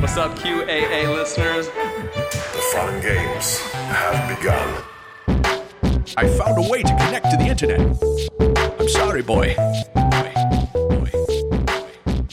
What's up, QAA listeners? The fun games have begun. I found a way to connect to the internet. I'm sorry, boy.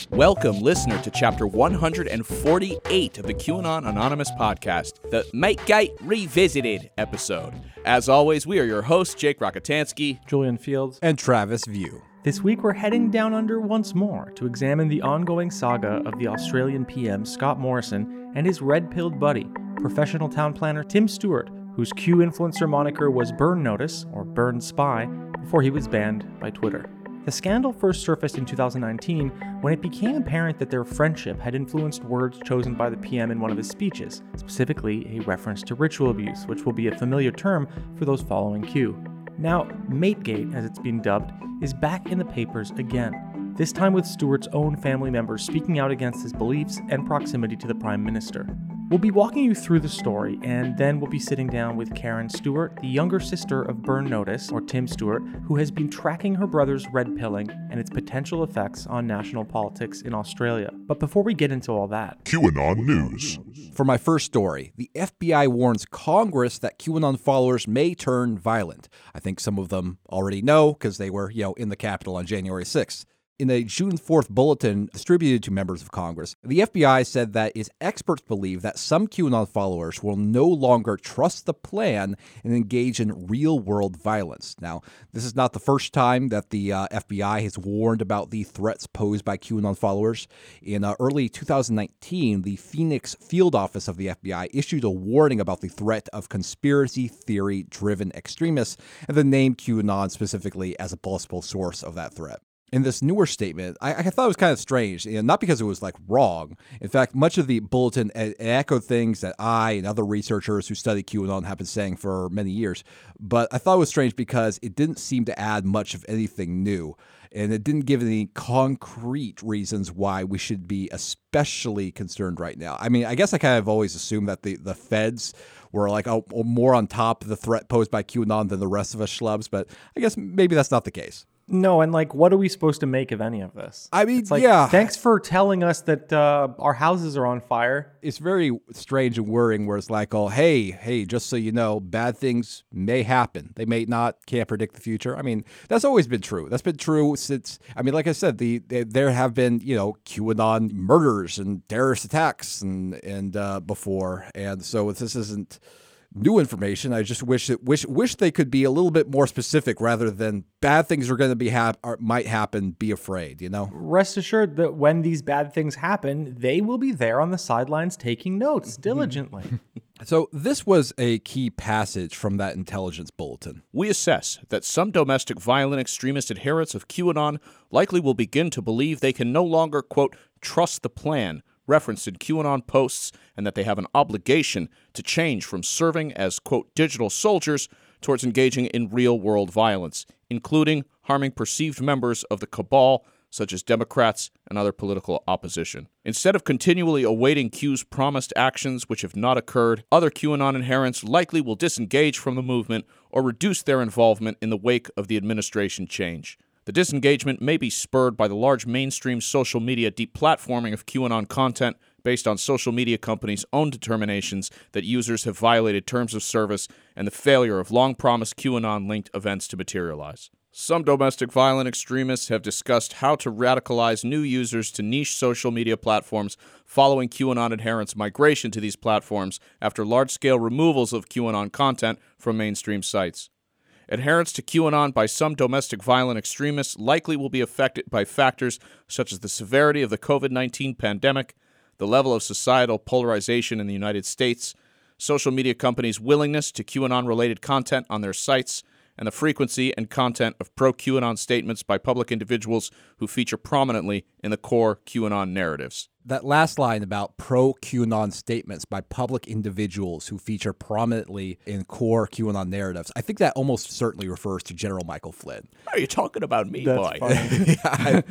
Welcome, listener, to chapter 148 of the QAnon Anonymous podcast, the Mategate Revisited episode. As always, we are your hosts, Jake Rockatansky. Julian Fields. and Travis View. This week we're heading down under once more to examine the ongoing saga of the Australian PM Scott Morrison and his red pilled buddy, professional town planner Tim Stewart, whose Q influencer moniker was Burn Notice or Burn Spy before he was banned by Twitter. The scandal first surfaced in 2019 when it became apparent that their friendship had influenced words chosen by the PM in one of his speeches, specifically a reference to ritual abuse, which will be a familiar term for those following Q. Now, Mategate, as it's been dubbed, is back in the papers again, this time with Stewart's own family members speaking out against his beliefs and proximity to the Prime Minister. We'll be walking you through the story, and then we'll be sitting down with Karen Stewart, the younger sister of Burn Notice, or Tim Stewart, who has been tracking her brother's red pilling and its potential effects on national politics in Australia. But before we get into all that, QAnon News. For my first story, the FBI warns Congress that QAnon followers may turn violent. I think some of them already know because they were, you know, in the Capitol on January 6th. In a June 4th bulletin distributed to members of Congress, the FBI said that its experts believe that some QAnon followers will no longer trust the plan and engage in real world violence. Now, this is not the first time that the uh, FBI has warned about the threats posed by QAnon followers. In uh, early 2019, the Phoenix field office of the FBI issued a warning about the threat of conspiracy theory driven extremists and the name QAnon specifically as a possible source of that threat in this newer statement, I, I, thought it was kind of strange. You know, not because it was like wrong. In fact, much of the bulletin echoed things that I and other researchers who study QAnon have been saying for many years. But I thought it was strange because it didn't seem to add much of anything new. And it didn't give any concrete reasons why we should be especially concerned right now. I mean, I guess I kind of always assumed that the, the feds were like oh, more on top of the threat posed by QAnon than the rest of us schlubs, but I guess maybe that's not the case. No, and like, what are we supposed to make of any of this? I mean, like, yeah. Thanks for telling us that uh, our houses are on fire. It's very strange and worrying where it's like, oh, hey, hey, just so you know, bad things may happen. They may not, can't predict the future. I mean, that's always been true. That's been true since, I mean, like I said, the, the there have been, you know, QAnon murders and terrorist attacks and, and uh, before. And so this isn't new information. I just wish it wish wish they could be a little bit more specific rather than bad things are going to be hap- or might happen. Be afraid, you know. Rest assured that when these bad things happen, they will be there on the sidelines taking notes mm-hmm. diligently. So, this was a key passage from that intelligence bulletin. We assess that some domestic violent extremist adherents of QAnon likely will begin to believe they can no longer, quote, trust the plan referenced in QAnon posts and that they have an obligation to change from serving as, quote, digital soldiers towards engaging in real world violence, including harming perceived members of the cabal, such as Democrats and other political opposition. Instead of continually awaiting Q's promised actions which have not occurred, other QAnon adherents likely will disengage from the movement or reduce their involvement in the wake of the administration change. The disengagement may be spurred by the large mainstream social media deplatforming of QAnon content based on social media companies' own determinations that users have violated terms of service and the failure of long promised QAnon linked events to materialize. Some domestic violent extremists have discussed how to radicalize new users to niche social media platforms following QAnon adherents' migration to these platforms after large scale removals of QAnon content from mainstream sites. Adherence to QAnon by some domestic violent extremists likely will be affected by factors such as the severity of the COVID 19 pandemic, the level of societal polarization in the United States, social media companies' willingness to QAnon related content on their sites, and the frequency and content of pro QAnon statements by public individuals who feature prominently in the core QAnon narratives that last line about pro QAnon statements by public individuals who feature prominently in core QAnon narratives, I think that almost certainly refers to General Michael Flynn. Are you talking about me, That's boy? yeah, I,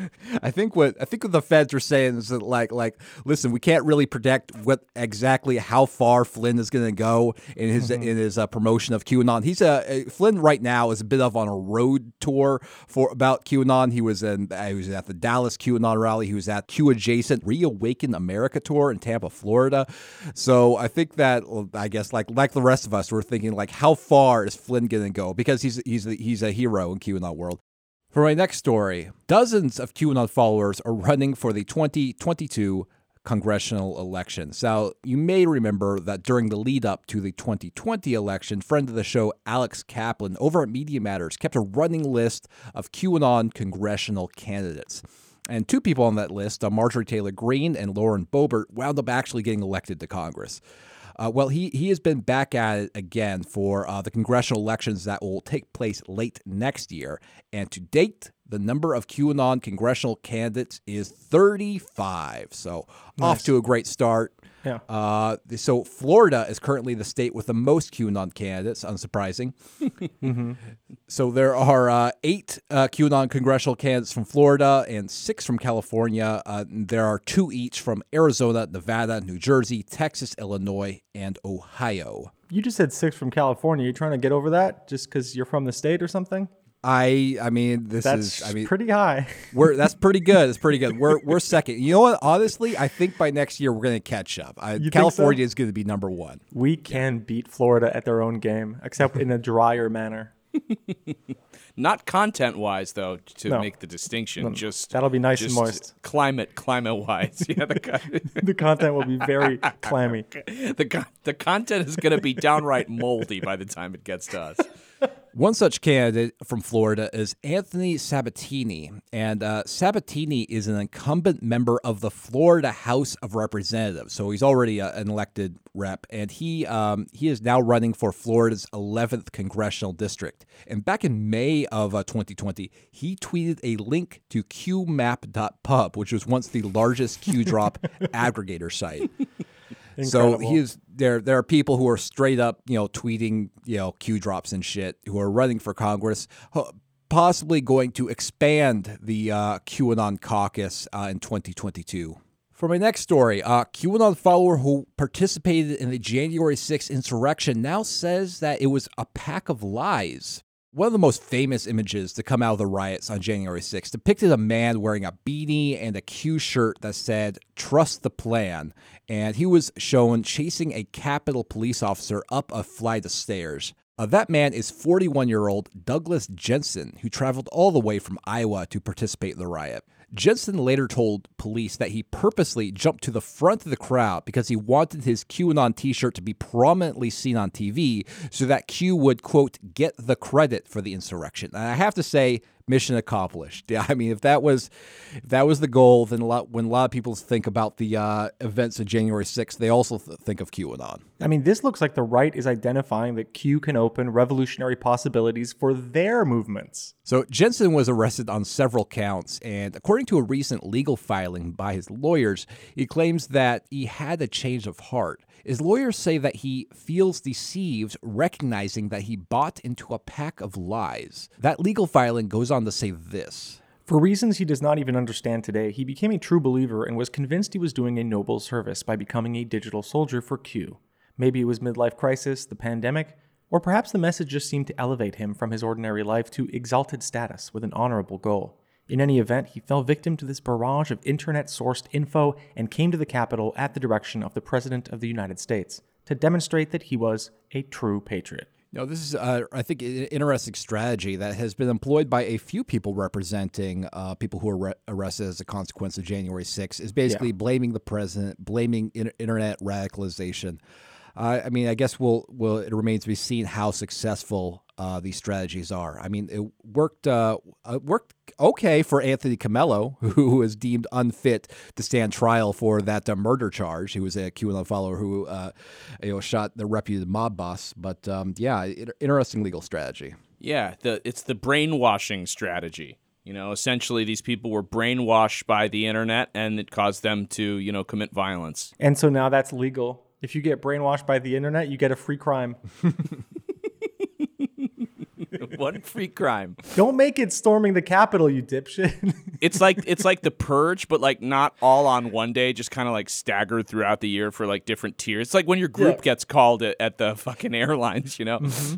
I, think what I think what the feds are saying is that like like listen, we can't really predict what exactly how far Flynn is going to go in his mm-hmm. in his uh, promotion of QAnon. He's a uh, Flynn right now is a bit of on a road tour for about QAnon. He was in he was at the Dallas QAnon rally. He was at Q adjacent reawakening Awaken America tour in Tampa, Florida. So I think that I guess like like the rest of us, we're thinking like, how far is Flynn to go? Because he's he's he's a hero in QAnon world. For my next story, dozens of QAnon followers are running for the 2022 congressional elections. Now, you may remember that during the lead up to the 2020 election, friend of the show Alex Kaplan over at Media Matters kept a running list of QAnon congressional candidates. And two people on that list, uh, Marjorie Taylor Greene and Lauren Boebert, wound up actually getting elected to Congress. Uh, well, he, he has been back at it again for uh, the congressional elections that will take place late next year. And to date, the number of QAnon congressional candidates is 35. So off to a great start. Yeah. Uh, so Florida is currently the state with the most QAnon candidates, unsurprising. So there are uh, eight uh, QAnon congressional candidates from Florida and six from California. Uh, there are two each from Arizona, Nevada, New Jersey, Texas, Illinois, and Ohio. You just said six from California. You trying to get over that just because you're from the state or something? I I mean this That's is I mean pretty high. we're that's pretty good. It's pretty good. We're we're second. You know what? Honestly, I think by next year we're going to catch up. I, think so? California is going to be number one. We can beat Florida at their own game, except in a drier manner. Not content wise, though, to No. make the distinction. Just That'll be nice and moist. Climate, climate wise. Yeah, the, co- The content will be very clammy. the, co- the content is going to be downright moldy by the time it gets to us. One such candidate from Florida is Anthony Sabatini, and uh, Sabatini is an incumbent member of the Florida House of Representatives. So he's already uh, an elected rep, and he um, he is now running for Florida's 11th congressional district. And back in May of uh, 2020, he tweeted a link to QMap.pub, which was once the largest Q drop aggregator site. So Incredible. he is there. There are people who are straight up, you know, tweeting, you know, Q drops and shit, who are running for Congress, possibly going to expand the uh, QAnon caucus uh, in 2022. For my next story, a QAnon follower who participated in the January 6th insurrection now says that it was a pack of lies. One of the most famous images to come out of the riots on January 6th depicted a man wearing a beanie and a Q shirt that said, Trust the plan. And he was shown chasing a Capitol police officer up a flight of stairs. Uh, that man is 41 year old Douglas Jensen, who traveled all the way from Iowa to participate in the riot. Jensen later told police that he purposely jumped to the front of the crowd because he wanted his QAnon t shirt to be prominently seen on TV so that Q would, quote, get the credit for the insurrection. And I have to say, mission accomplished. Yeah, I mean, if that was if that was the goal, then a lot, when a lot of people think about the uh, events of January 6th, they also th- think of QAnon. I mean, this looks like the right is identifying that Q can open revolutionary possibilities for their movements. So Jensen was arrested on several counts, and according to a recent legal filing by his lawyers, he claims that he had a change of heart. His lawyers say that he feels deceived, recognizing that he bought into a pack of lies. That legal filing goes on to say this. For reasons he does not even understand today, he became a true believer and was convinced he was doing a noble service by becoming a digital soldier for Q. Maybe it was midlife crisis, the pandemic, or perhaps the message just seemed to elevate him from his ordinary life to exalted status with an honorable goal. In any event, he fell victim to this barrage of internet sourced info and came to the Capitol at the direction of the President of the United States to demonstrate that he was a true patriot. Know, this is, uh, I think, an interesting strategy that has been employed by a few people representing uh, people who were re- arrested as a consequence of January 6th, is basically blaming the president, blaming in- internet radicalization. Uh, I mean, I guess we'll, we'll, it remains to be seen how successful uh, these strategies are. I mean, it worked uh, uh, worked okay for Anthony Comello, who was deemed unfit to stand trial for that uh, murder charge. He was a QAnon follower who uh, you know shot the reputed mob boss. But um, yeah, it, interesting legal strategy. Yeah, the it's the brainwashing strategy. You know, essentially these people were brainwashed by the internet and it caused them to, you know, commit violence. And so now that's legal. If you get brainwashed by the internet, you get a free crime. what free crime. Don't make it storming the Capitol, you dipshit. It's like it's like the purge, but like not all on one day, just kind of like staggered throughout the year for like different tiers. It's like when your group Yeah. gets called at, at the fucking airlines, you know. Mm-hmm.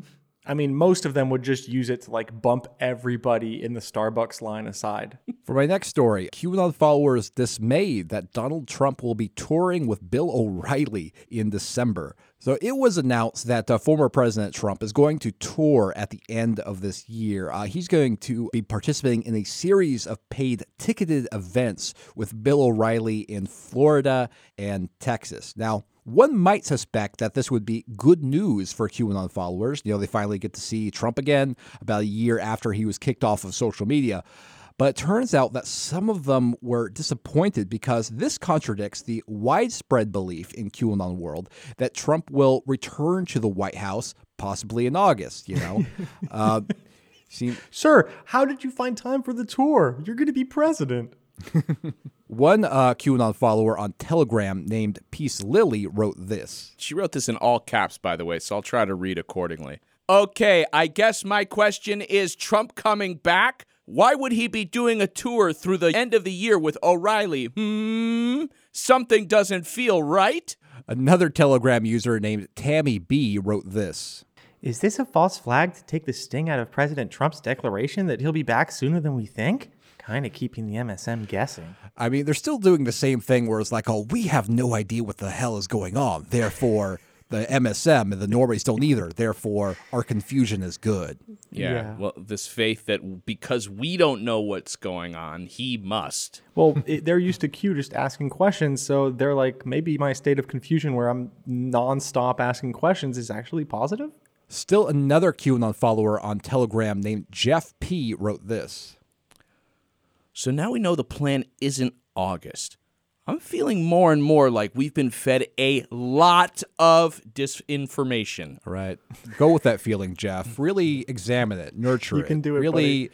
I mean, most of them would just use it to like bump everybody in the Starbucks line aside. For my next story, QAnon followers dismayed that Donald Trump will be touring with Bill O'Reilly in December. So it was announced that uh, former President Trump is going to tour at the end of this year. Uh, he's going to be participating in a series of paid ticketed events with Bill O'Reilly in Florida and Texas. Now, one might suspect that this would be good news for QAnon followers. You know, they finally get to see Trump again about a year after he was kicked off of social media. But it turns out that some of them were disappointed because this contradicts the widespread belief in QAnon world that Trump will return to the White House possibly in August. You know, uh, Sir, how did you find time for the tour? You're going to be president. one uh, QAnon follower on Telegram named Peace Lily wrote this. She wrote this in all caps, by the way, so I'll try to read accordingly. Okay, I guess my question is Trump coming back? Why would he be doing a tour through the end of the year with O'Reilly? Hmm? Something doesn't feel right? Another Telegram user named Tammy B wrote this. Is this a false flag to take the sting out of President Trump's declaration that he'll be back sooner than we think? Kind of keeping the MSM guessing. I mean, they're still doing the same thing where it's like, oh, we have no idea what the hell is going on. Therefore, the MSM and the Norways don't either. Therefore, our confusion is good. Yeah, Yeah. Well, this faith that because we don't know what's going on, he must. Well, it, they're used to Q just asking questions, so they're like, maybe my state of confusion where I'm nonstop asking questions is actually positive. Still, another QAnon follower on Telegram named Jeff P wrote this. So now we know the plan isn't August. I'm feeling more and more like we've been fed a lot of disinformation. All right. Go with that feeling, Jeff. Really examine it, nurture You it. You can do it, Really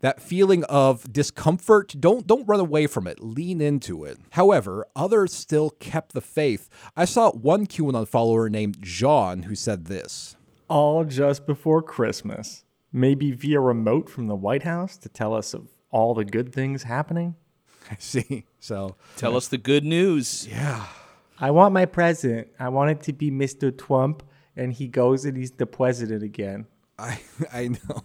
that feeling of discomfort, don't don't run away from it. Lean into it. However, others still kept the faith. I saw one QAnon follower named John who said this. All just before Christmas. Maybe via remote from the White House to tell us of all the good things happening. I see. So Tell us the good news. Yeah. I want my president. I want it to be Mr. Trump, and he goes and he's the president again. I I know.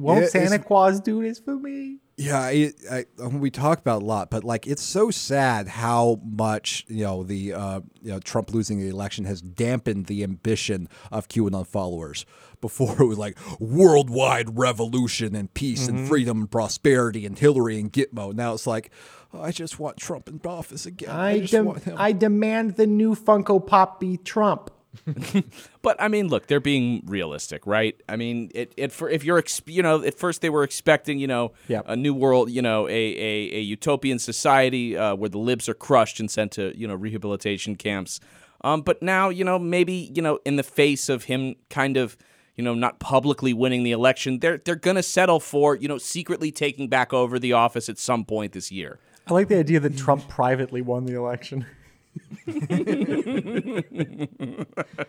Won't Yeah, Santa Claus do this for me? Yeah, I, I, we talk about a lot, but like it's so sad how much you know the uh, you know Trump losing the election has dampened the ambition of QAnon followers. Before it was like worldwide revolution and peace and freedom and prosperity and Hillary and Gitmo. Now it's like "Oh, I just want Trump in office again. I, I, just dem- want him. I demand the new Funko Pop be Trump. But I mean, look, they're being realistic, right? I mean, it, it for if you're, ex- you know, at first they were expecting, you know, Yep. a new world, you know, a a, a utopian society uh, where the libs are crushed and sent to, you know, rehabilitation camps. Um, but now, you know, maybe, you know, in the face of him kind of, you know, not publicly winning the election, they're they're gonna settle for, you know, secretly taking back over the office at some point this year. I like the idea that Trump privately won the election.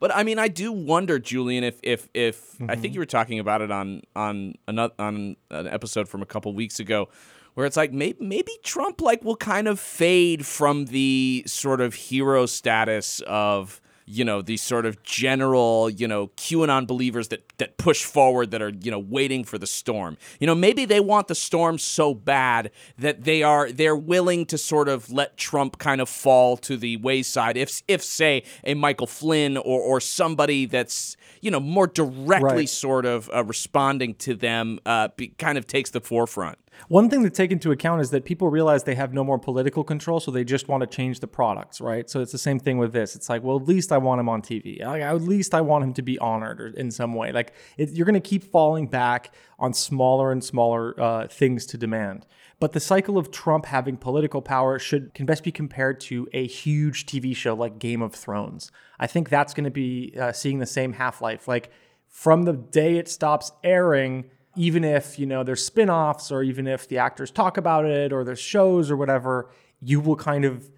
But I mean, I do wonder, Julian, if if if I think mm-hmm. you were talking about it on on another on an episode from a couple weeks ago, where it's like maybe maybe Trump like will kind of fade from the sort of hero status of you know these sort of general you know QAnon believers that that push forward that are you know waiting for the storm. You know maybe they want the storm so bad that they are they're willing to sort of let Trump kind of fall to the wayside. If if say a Michael Flynn or or somebody that's you know more directly Right. sort of uh, responding to them uh, be, kind of takes the forefront. One thing to take into account is that people realize they have no more political control, so they just want to change the products, right? So it's the same thing with this. It's like, well, at least I want him on TV. Like, at least I want him to be honored or in some way. Like it, you're going to keep falling back on smaller and smaller uh, things to demand. But the cycle of Trump having political power should can best be compared to a huge TV show like Game of Thrones. I think that's going to be uh, seeing the same half life. Like from the day it stops airing, even if you know there's spin-offs or even if the actors talk about it or there's shows or whatever, you will kind of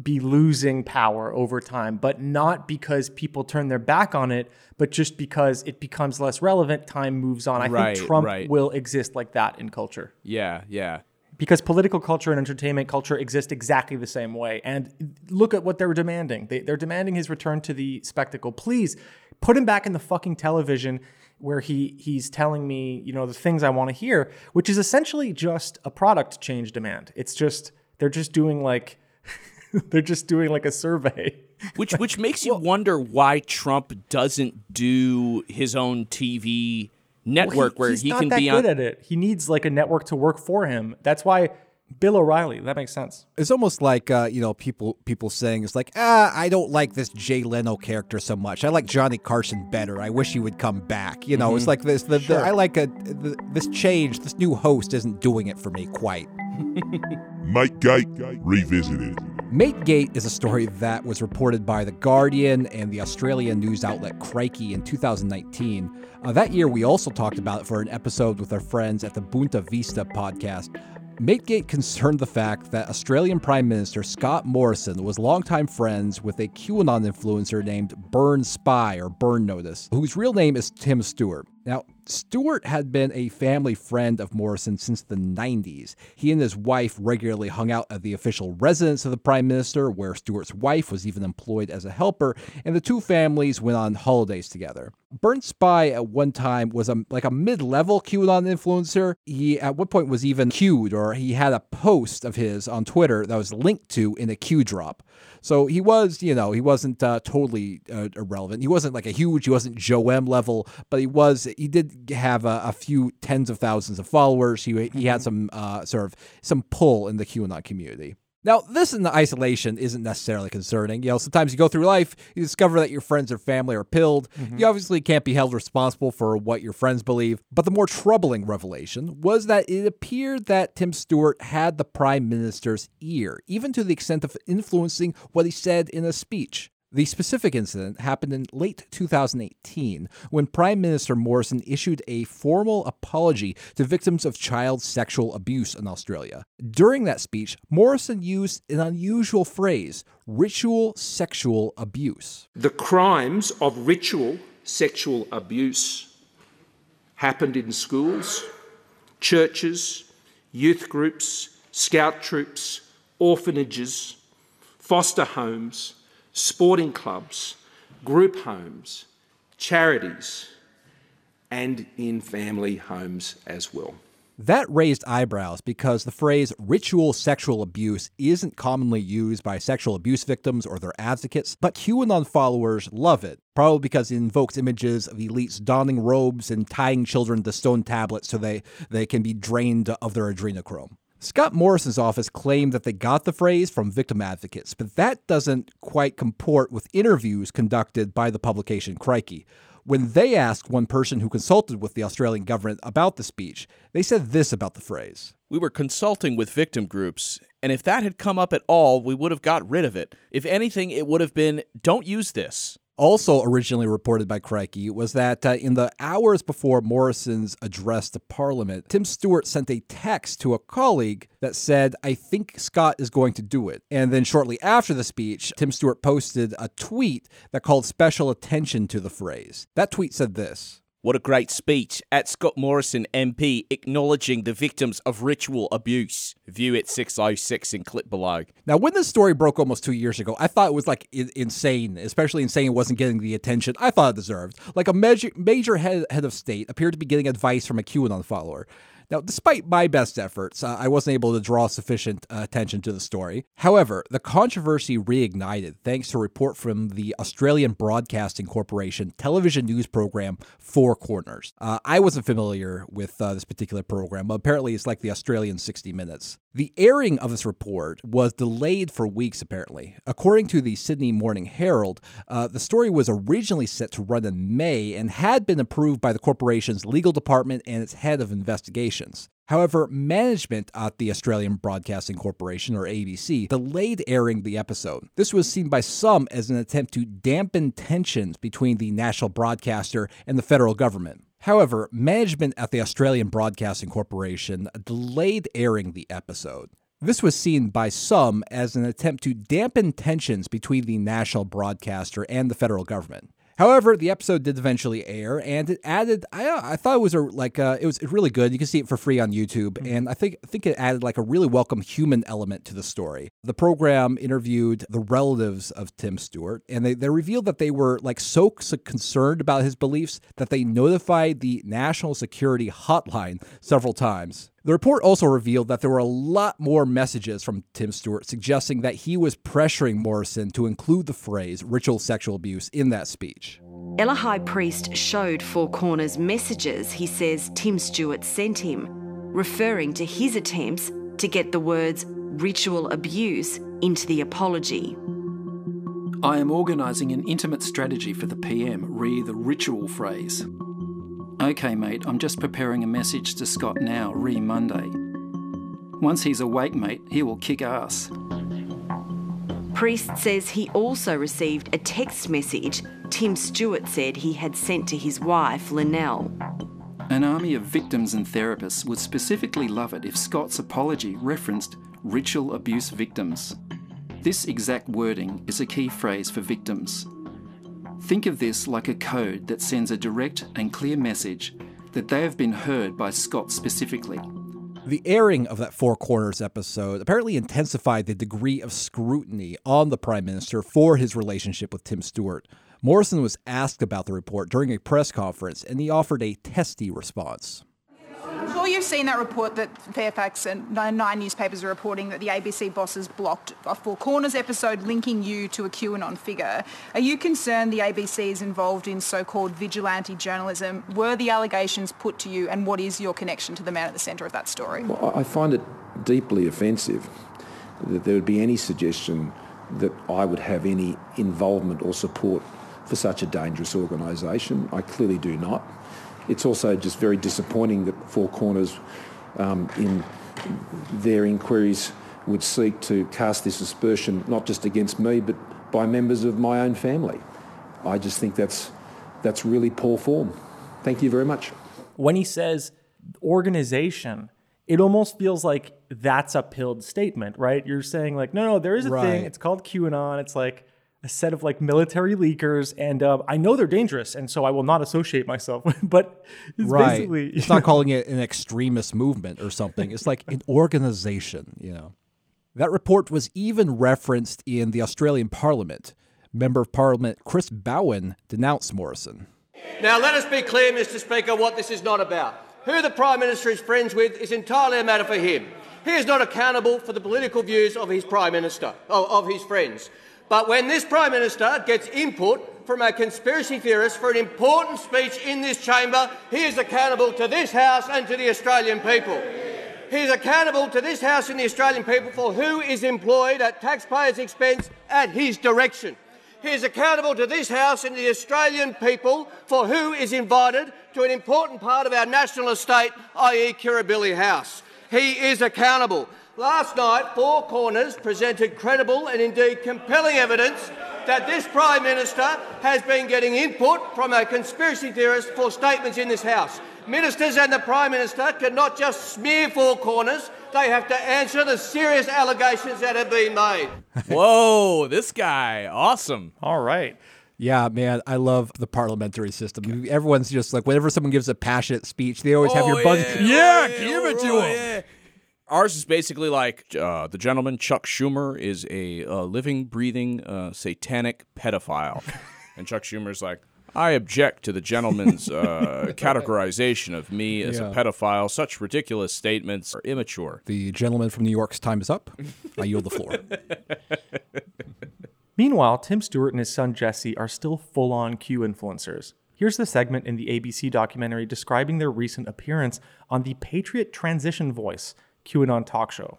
be losing power over time, but not because people turn their back on it, but just because it becomes less relevant, time moves on. I Right, think Trump right. will exist like that in culture Yeah, yeah. because political culture and entertainment culture exist exactly the same way. And look at what they're demanding. They, they're demanding his return to the spectacle. Please Put him back in the fucking television where he he's telling me, you know, the things I want to hear, which is essentially just a product change demand. It's just they're just doing like they're just doing like a survey. which which makes you wonder why Trump doesn't do his own TV network where he's he not can that be good on at it. He needs like a network to work for him. That's why Bill O'Reilly. That makes sense. It's almost like uh, you know people people saying it's like ah I don't like this Jay Leno character so much. I like Johnny Carson better. I wish he would come back. You know, it's like this. The, the, I like a the, this change. This new host isn't doing it for me quite. Mategate Revisited. Mategate is a story that was reported by The Guardian and the Australian news outlet Crikey in 2019. Uh, that year, we also talked about it for an episode with our friends at the Boonta Vista podcast. Mategate concerned the fact that Australian Prime Minister Scott Morrison was longtime friends with a QAnon influencer named Burn Spy or Burn Notice, whose real name is Tim Stewart. Now, Stewart had been a family friend of Morrison since the 90s. He and his wife regularly hung out at the official residence of the Prime Minister, where Stewart's wife was even employed as a helper, and the two families went on holidays together. Burn Spy at one time was a like a mid-level QAnon influencer. He at one point was even queued, or he had a post of his on Twitter that was linked to in a Q drop. So he was, you know, he wasn't uh, totally uh, irrelevant. He wasn't like a huge, he wasn't Joe M level, but he was, he did have a, a few tens of thousands of followers. He, he had some uh, sort of some pull in the QAnon community. Now, this in the isolation isn't necessarily concerning. You know, sometimes you go through life, you discover that your friends or family are pilled. Mm-hmm. You obviously can't be held responsible for what your friends believe. But the more troubling revelation was that it appeared that Tim Stewart had the prime minister's ear, even to the extent of influencing what he said in a speech. The specific incident happened in late 2018 when Prime Minister Morrison issued a formal apology to victims of child sexual abuse in Australia. During that speech, Morrison used an unusual phrase ritual sexual abuse. The crimes of ritual sexual abuse happened in schools, churches, youth groups, scout troops, orphanages, foster homes, sporting clubs, group homes, charities, and in family homes as well. That raised eyebrows because the phrase ritual sexual abuse isn't commonly used by sexual abuse victims or their advocates, but QAnon followers love it, probably because it invokes images of elites donning robes and tying children to stone tablets so they, they can be drained of their adrenochrome. Scott Morrison's office claimed that they got the phrase from victim advocates, but that doesn't quite comport with interviews conducted by the publication Crikey. When they asked one person who consulted with the Australian government about the speech, they said this about the phrase. We were consulting with victim groups, and if that had come up at all, we would have got rid of it. If anything, it would have been don't use this. Also, originally reported by Crikey, was that uh, in the hours before Morrison's address to Parliament, Tim Stewart sent a text to a colleague that said, I think Scott is going to do it. And then shortly after the speech, Tim Stewart posted a tweet that called special attention to the phrase. That tweet said this. What a great speech at Scott Morrison MP acknowledging the victims of ritual abuse. View it 606 in clip below. Now, when this story broke almost two years ago, I thought it was like insane, especially insane it wasn't getting the attention I thought it deserved. Like a major, major head, head of state appeared to be getting advice from a QAnon follower. Now, despite my best efforts, uh, I wasn't able to draw sufficient uh, attention to the story. However, the controversy reignited thanks to a report from the Australian Broadcasting Corporation television news program Four Corners. Uh, I wasn't familiar with uh, this particular program, but apparently it's like the Australian 60 Minutes. The airing of this report was delayed for weeks, apparently. According to the Sydney Morning Herald, uh, the story was originally set to run in May and had been approved by the corporation's legal department and its head of investigations. However, management at the Australian Broadcasting Corporation, or ABC, delayed airing the episode. This was seen by some as an attempt to dampen tensions between the national broadcaster and the federal government. However, management at the Australian Broadcasting Corporation delayed airing the episode. This was seen by some as an attempt to dampen tensions between the national broadcaster and the federal government. However, the episode did eventually air, and it added. I, I thought it was a, like uh, it was really good. You can see it for free on YouTube, and I think I think it added like a really welcome human element to the story. The program interviewed the relatives of Tim Stewart, and they, they revealed that they were like so concerned about his beliefs that they notified the National Security Hotline several times. The report also revealed that there were a lot more messages from Tim Stewart suggesting that he was pressuring Morrison to include the phrase ritual sexual abuse in that speech. Ella High Priest showed Four Corners messages he says Tim Stewart sent him, referring to his attempts to get the words ritual abuse into the apology. I am organising an intimate strategy for the PM, re the ritual phrase. Okay, mate, I'm just preparing a message to Scott now, re Monday. Once he's awake, mate, he will kick ass. Priest says he also received a text message Tim Stewart said he had sent to his wife, Lynelle. An army of victims and therapists would specifically love it if Scott's apology referenced ritual abuse victims. This exact wording is a key phrase for victims. Think of this like a code that sends a direct and clear message that they have been heard by Scott specifically. The airing of that Four Corners episode apparently intensified the degree of scrutiny on the Prime Minister for his relationship with Tim Stewart. Morrison was asked about the report during a press conference, and he offered a testy response. Well, you've seen that report that Fairfax and nine newspapers are reporting that the ABC bosses blocked a Four Corners episode linking you to a QAnon figure. Are you concerned the ABC is involved in so-called vigilante journalism? Were the allegations put to you, and what is your connection to the man at the centre of that story? Well, I find it deeply offensive that there would be any suggestion that I would have any involvement or support for such a dangerous organisation. I clearly do not. It's also just very disappointing that Four Corners, um, in their inquiries, would seek to cast this aspersion not just against me, but by members of my own family. I just think that's that's really poor form. Thank you very much. When he says organization, it almost feels like that's a pilled statement, right? You're saying like, no, no, there is a Right. thing. It's called QAnon. It's like a set of like military leakers, and um, I know they're dangerous, and so I will not associate myself. with but it's right. basically It's not calling it an extremist movement or something. It's like an organization, you know. That report was even referenced in the Australian Parliament. Member of Parliament Chris Bowen denounced Morrison. Now, let us be clear, Mr. Speaker, what this is not about. Who the Prime Minister is friends with is entirely a matter for him. He is not accountable for the political views of his Prime Minister, of, of his friends. But when this Prime Minister gets input from a conspiracy theorist for an important speech in this chamber, he is accountable to this House and to the Australian people. He is accountable to this House and the Australian people for who is employed at taxpayers' expense at his direction. He is accountable to this House and the Australian people for who is invited to an important part of our national estate, i.e., Kirribilli House. He is accountable. Last night, Four Corners presented credible and indeed compelling evidence that this Prime Minister has been getting input from a conspiracy theorist for statements in this House. Ministers and the Prime Minister cannot just smear Four Corners, they have to answer the serious allegations that have been made. Whoa, this guy, awesome. All right. Yeah, man, I love the parliamentary system. Everyone's just like, whenever someone gives a passionate speech, they always have your oh, buzz. yeah, Yeah, oh, give it to oh, him. yeah. Ours is basically like uh, the gentleman Chuck Schumer is a uh, living, breathing, uh, satanic pedophile, and Chuck Schumer's like, I object to the gentleman's uh, categorization of me as Yeah. a pedophile. Such ridiculous statements are immature. The gentleman from New York's time is up. I yield the floor. Meanwhile, Tim Stewart and his son Jesse are still full on Q influencers. Here's the segment in the ABC documentary describing their recent appearance on the Patriot Transition Voice QAnon talk show.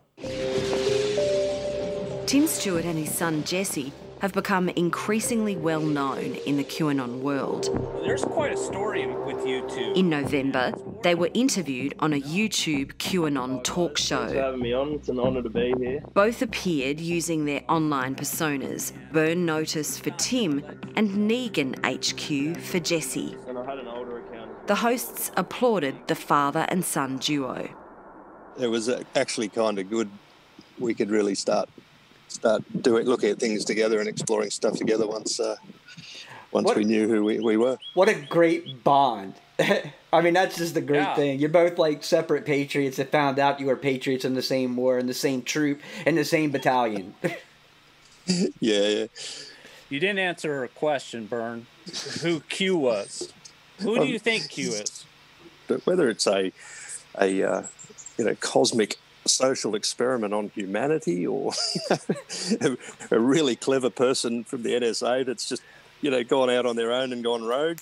Tim Stewart and his son Jesse have become increasingly well known in the QAnon world. There's quite a story with you two. In November, they were interviewed on a YouTube QAnon talk Thanks for show. having me on. It's an honour to be here. Both appeared using their online personas Burn Notice for Tim and Negan HQ for Jesse. And I had an older account. The hosts applauded the father and son duo. It was uh, actually kind of good. We could really start start doing looking at things together and exploring stuff together once uh, once What- we knew who we, we were. What a great bond. I mean, that's just the great Yeah. thing. You're both like separate patriots that found out you were patriots in the same war, in the same troop, in the same battalion. yeah, yeah. You didn't answer her question, Burn. Who Q was? Who do you think Q is? But whether it's a a uh, you know cosmic social experiment on humanity or a, a really clever person from the NSA that's just you know gone out on their own and gone rogue.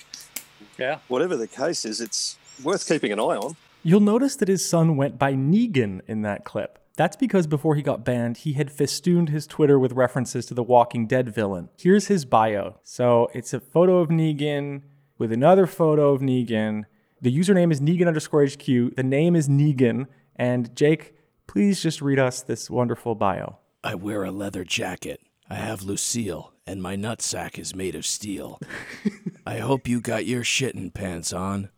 Yeah. Whatever the case is, it's worth keeping an eye on. You'll notice that his son went by Negan in that clip. That's because before he got banned, he had festooned his Twitter with references to the Walking Dead villain. Here's his bio. So it's a photo of Negan with another photo of Negan. The username is Negan underscore HQ. The name is Negan. And Jake, please just read us this wonderful bio. I wear a leather jacket. I have Lucille, and my nutsack is made of steel. I hope you got your shitting pants on.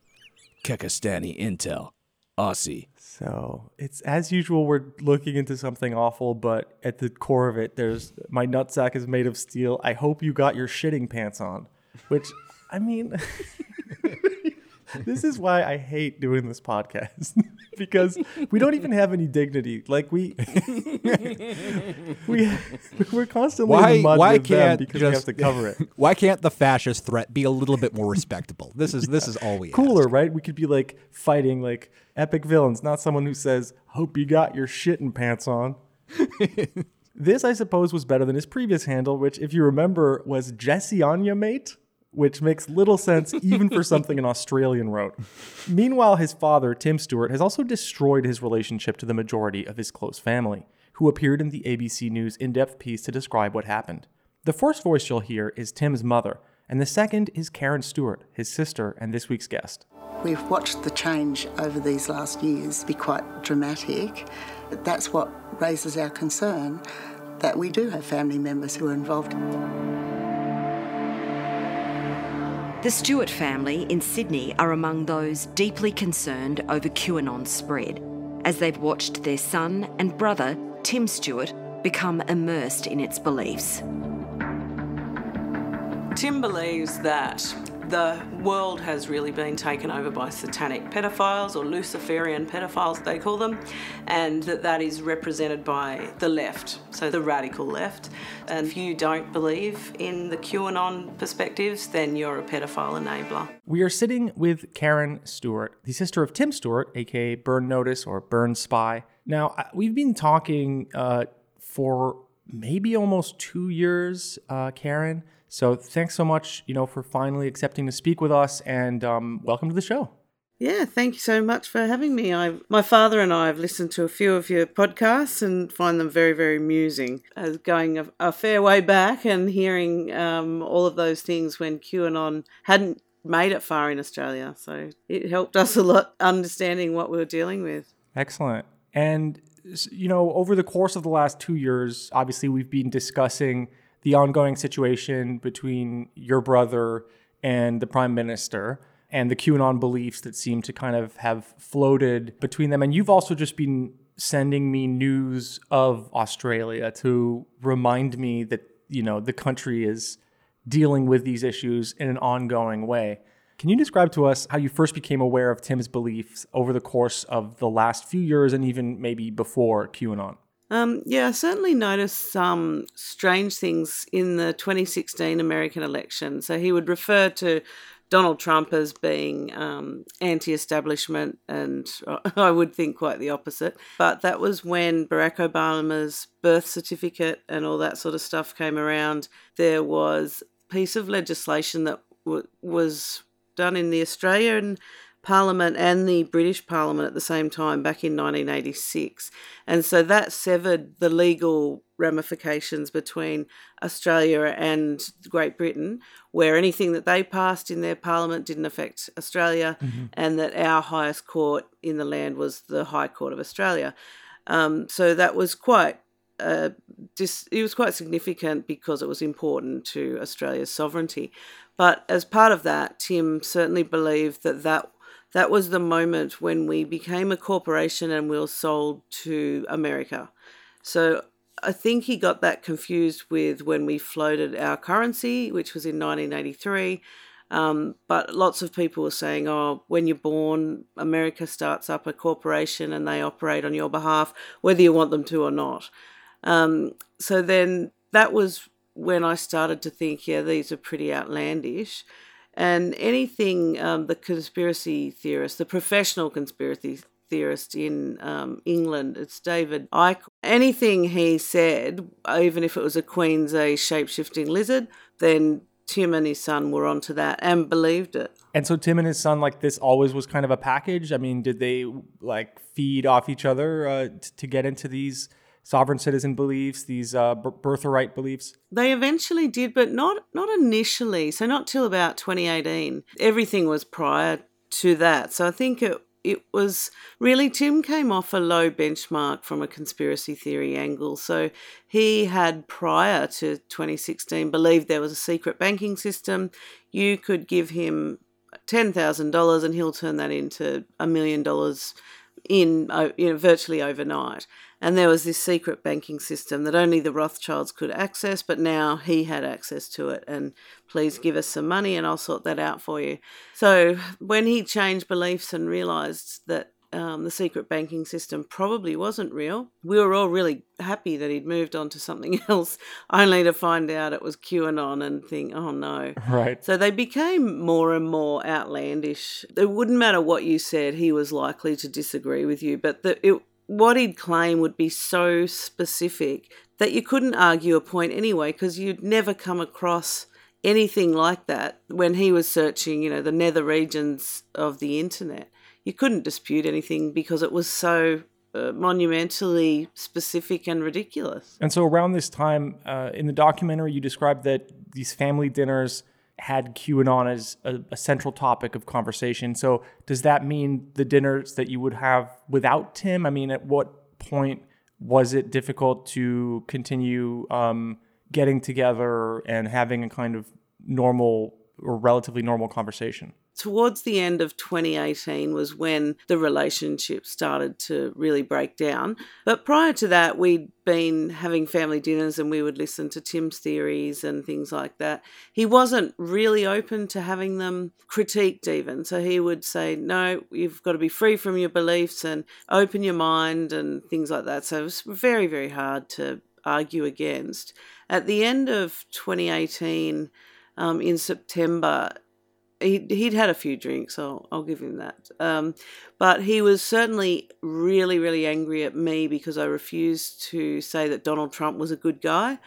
Kekistani Intel. Aussie. So it's as usual, we're looking into something awful, but at the core of it, there's my nutsack is made of steel. I hope you got your shitting pants on. Which, I mean, this is why I hate doing this podcast because we don't even have any dignity. Like we, we, we're constantly in Why? the mud Why with can't because we have to cover it. Why can't the fascist threat be a little bit more respectable? This is this is all we. cooler, right? We could be like fighting like epic villains, not someone who says, "Hope you got your shitting pants on." this, I suppose, was better than his previous handle, which, if you remember, was Jesse Anya mate, which makes little sense even for something an Australian wrote. Meanwhile, his father, Tim Stewart, has also destroyed his relationship to the majority of his close family, who appeared in the ABC News in-depth piece to describe what happened. The first voice you'll hear is Tim's mother, and the second is Karen Stewart, his sister and this week's guest. We've watched the change over these last years be quite dramatic. That's what raises our concern that we do have family members who are involved. The Stewart family in Sydney are among those deeply concerned over QAnon's spread, as they've watched their son and brother, Tim Stewart, become immersed in its beliefs. Tim believes that the world has really been taken over by satanic pedophiles or Luciferian pedophiles, they call them, and that that is represented by the left, so the radical left. And if you don't believe in the QAnon perspectives, then you're a pedophile enabler. We are sitting with Karen Stewart, the sister of Tim Stewart, aka Burn Notice or Burn Spy. Now, we've been talking uh, for maybe almost two years, uh, Karen. So thanks so much, you know, for finally accepting to speak with us, and um, welcome to the show. Yeah, thank you so much for having me. I, my father and I have listened to a few of your podcasts and find them very, very amusing. As going a, a fair way back and hearing um, all of those things when QAnon hadn't made it far in Australia, so it helped us a lot understanding what we were dealing with. Excellent. And, you know, over the course of the last two years, obviously we've been discussing the ongoing situation between your brother and the prime minister and the QAnon beliefs that seem to kind of have floated between them. And you've also just been sending me news of Australia to remind me that, you know, the country is dealing with these issues in an ongoing way. Can you describe to us how you first became aware of Tim's beliefs over the course of the last few years and even maybe before QAnon? Um, yeah, I certainly noticed some strange things in the 2016 American election. So he would refer to Donald Trump as being um, anti establishment, and I would think quite the opposite. But that was when Barack Obama's birth certificate and all that sort of stuff came around. There was a piece of legislation that w- was done in the Australian Parliament and the British Parliament at the same time back in 1986. And so that severed the legal ramifications between Australia and Great Britain, where anything that they passed in their Parliament didn't affect Australia, Mhm. and that our highest court in the land was the High Court of Australia. Um, so that was quite. Uh, dis- it was quite significant because it was important to Australia's sovereignty. But as part of that, Tim certainly believed that that that was the moment when we became a corporation and we were sold to America. So I think he got that confused with when we floated our currency, which was in 1983. Um, but lots of people were saying, oh, when you're born, America starts up a corporation and they operate on your behalf, whether you want them to or not. Um, so then that was when I started to think, yeah, these are pretty outlandish. And anything um, the conspiracy theorist, the professional conspiracy theorist in um, England, it's David Icke, anything he said, even if it was a Queen's a shape shifting lizard, then Tim and his son were onto that and believed it. And so Tim and his son, like this, always was kind of a package. I mean, did they like feed off each other uh, t- to get into these sovereign citizen beliefs, these uh, b- birthright beliefs? They eventually did, but not not initially. So not till about 2018. Everything was prior to that. So I think it it was really Tim came off a low benchmark from a conspiracy theory angle. So he had prior to 2016 believed there was a secret banking system. You could give him $10,000 and he'll turn that into a million dollars in you know virtually overnight and there was this secret banking system that only the Rothschilds could access but now he had access to it and please give us some money and I'll sort that out for you so when he changed beliefs and realized that um, the secret banking system probably wasn't real. We were all really happy that he'd moved on to something else, only to find out it was QAnon and think, oh no. Right. So they became more and more outlandish. It wouldn't matter what you said, he was likely to disagree with you, but the, it, what he'd claim would be so specific that you couldn't argue a point anyway because you'd never come across anything like that when he was searching, you know, the nether regions of the internet you couldn't dispute anything because it was so uh, monumentally specific and ridiculous. And so, around this time uh, in the documentary, you described that these family dinners had QAnon as a, a, central topic of conversation. So, does that mean the dinners that you would have without Tim? I mean, at what point was it difficult to continue um, getting together and having a kind of normal or relatively normal conversation? Towards the end of 2018 was when the relationship started to really break down. But prior to that, we'd been having family dinners and we would listen to Tim's theories and things like that. He wasn't really open to having them critiqued, even. So he would say, No, you've got to be free from your beliefs and open your mind and things like that. So it was very, very hard to argue against. At the end of 2018, um, in September, he he'd had a few drinks. I'll I'll give him that. Um, but he was certainly really really angry at me because I refused to say that Donald Trump was a good guy.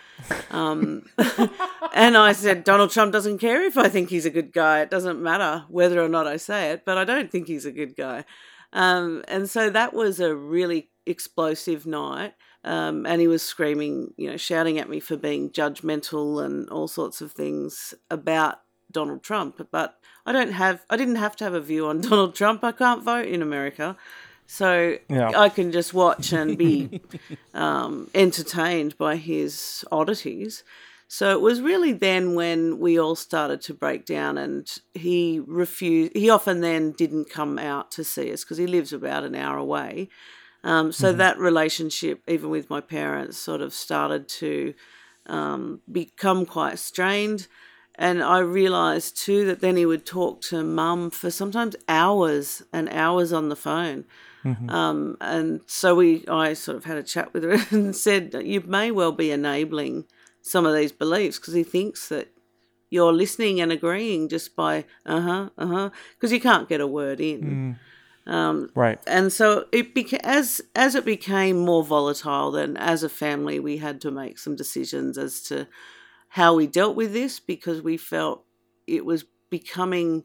Um, and I said Donald Trump doesn't care if I think he's a good guy. It doesn't matter whether or not I say it. But I don't think he's a good guy. Um, and so that was a really explosive night. Um, and he was screaming, you know, shouting at me for being judgmental and all sorts of things about Donald Trump, but I don't have I didn't have to have a view on Donald Trump. I can't vote in America. So yeah. I can just watch and be um, entertained by his oddities. So it was really then when we all started to break down, and he refused. He often then didn't come out to see us because he lives about an hour away. Um, so mm-hmm. that relationship, even with my parents, sort of started to um, become quite strained. And I realised too that then he would talk to mum for sometimes hours and hours on the phone. Mm-hmm. Um, and so we, I sort of had a chat with her and said, you may well be enabling some of these beliefs because he thinks that you're listening and agreeing just by uh huh, uh huh, because you can't get a word in. Mm. Um, right. And so it beca- as as it became more volatile, then as a family we had to make some decisions as to how we dealt with this because we felt it was becoming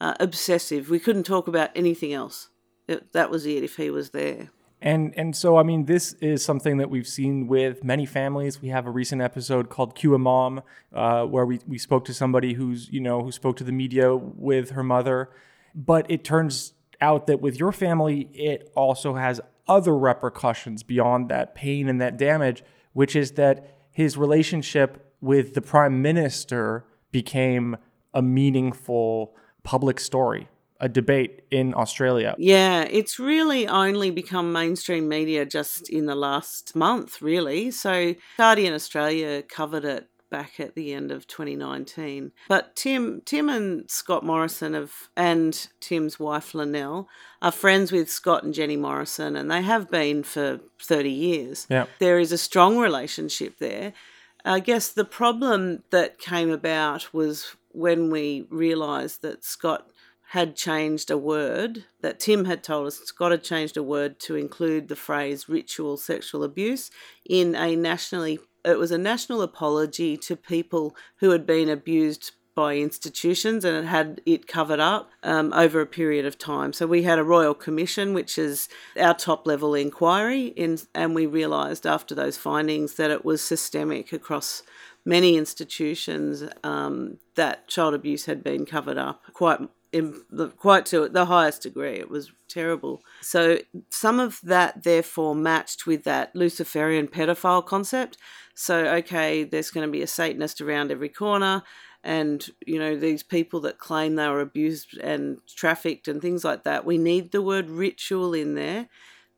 uh, obsessive. We couldn't talk about anything else. It, that was it if he was there. And and so I mean this is something that we've seen with many families. We have a recent episode called Q a Mom, uh, where we, we spoke to somebody who's you know who spoke to the media with her mother. But it turns out that with your family, it also has other repercussions beyond that pain and that damage, which is that his relationship with the prime minister became a meaningful public story. a debate in Australia. Yeah, it's really only become mainstream media just in the last month, really. So, Guardian Australia covered it back at the end of 2019. But Tim, Tim and Scott Morrison have, and Tim's wife Lynelle are friends with Scott and Jenny Morrison, and they have been for 30 years. Yeah. There is a strong relationship there. I guess the problem that came about was when we realised that Scott had changed a word, that Tim had told us Scott had changed a word to include the phrase ritual sexual abuse in a nationally it was a national apology to people who had been abused by institutions and it had it covered up um, over a period of time. So we had a royal commission, which is our top level inquiry, in, and we realised after those findings that it was systemic across many institutions um, that child abuse had been covered up quite in the, quite to the highest degree. It was terrible. So some of that therefore matched with that Luciferian pedophile concept. So okay, there's going to be a Satanist around every corner. And you know these people that claim they were abused and trafficked and things like that. We need the word ritual in there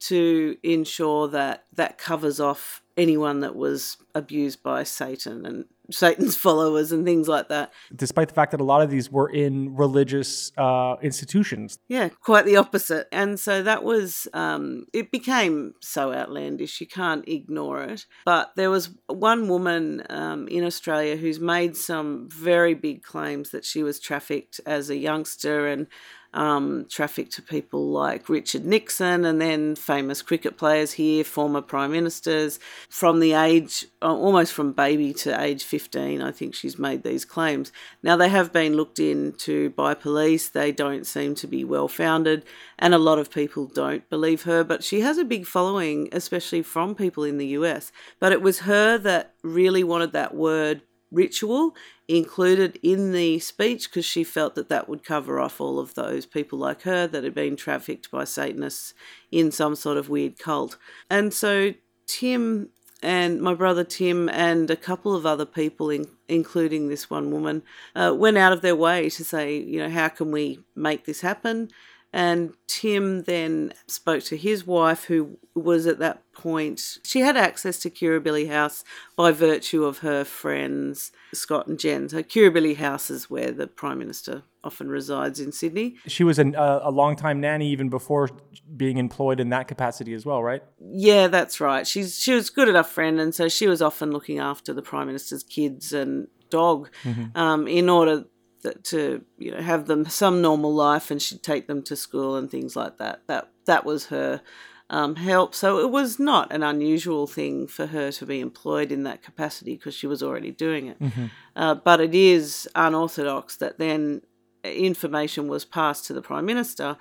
to ensure that that covers off anyone that was abused by Satan and Satan's followers and things like that. Despite the fact that a lot of these were in religious uh, institutions. Yeah, quite the opposite. And so that was, um, it became so outlandish, you can't ignore it. But there was one woman um, in Australia who's made some very big claims that she was trafficked as a youngster and um, trafficked to people like Richard Nixon and then famous cricket players here, former prime ministers, from the age, uh, almost from baby to age 15. I think she's made these claims. Now, they have been looked into by police. They don't seem to be well founded, and a lot of people don't believe her, but she has a big following, especially from people in the US. But it was her that really wanted that word ritual included in the speech because she felt that that would cover off all of those people like her that had been trafficked by Satanists in some sort of weird cult. And so Tim and my brother Tim and a couple of other people, in, including this one woman, uh, went out of their way to say, you know, how can we make this happen? And Tim then spoke to his wife, who was at that point, she had access to Kirribilli House by virtue of her friends, Scott and Jen. So, Kirribilli House is where the Prime Minister often resides in Sydney. She was an, uh, a long time nanny even before being employed in that capacity as well, right? Yeah, that's right. She's she was good enough friend, and so she was often looking after the Prime Minister's kids and dog Mhm. um, in order that, to you know have them some normal life, and she'd take them to school and things like that. That that was her um, help. So it was not an unusual thing for her to be employed in that capacity because she was already doing it. Mhm. Uh, but it is unorthodox that then information was passed to the Prime Minister.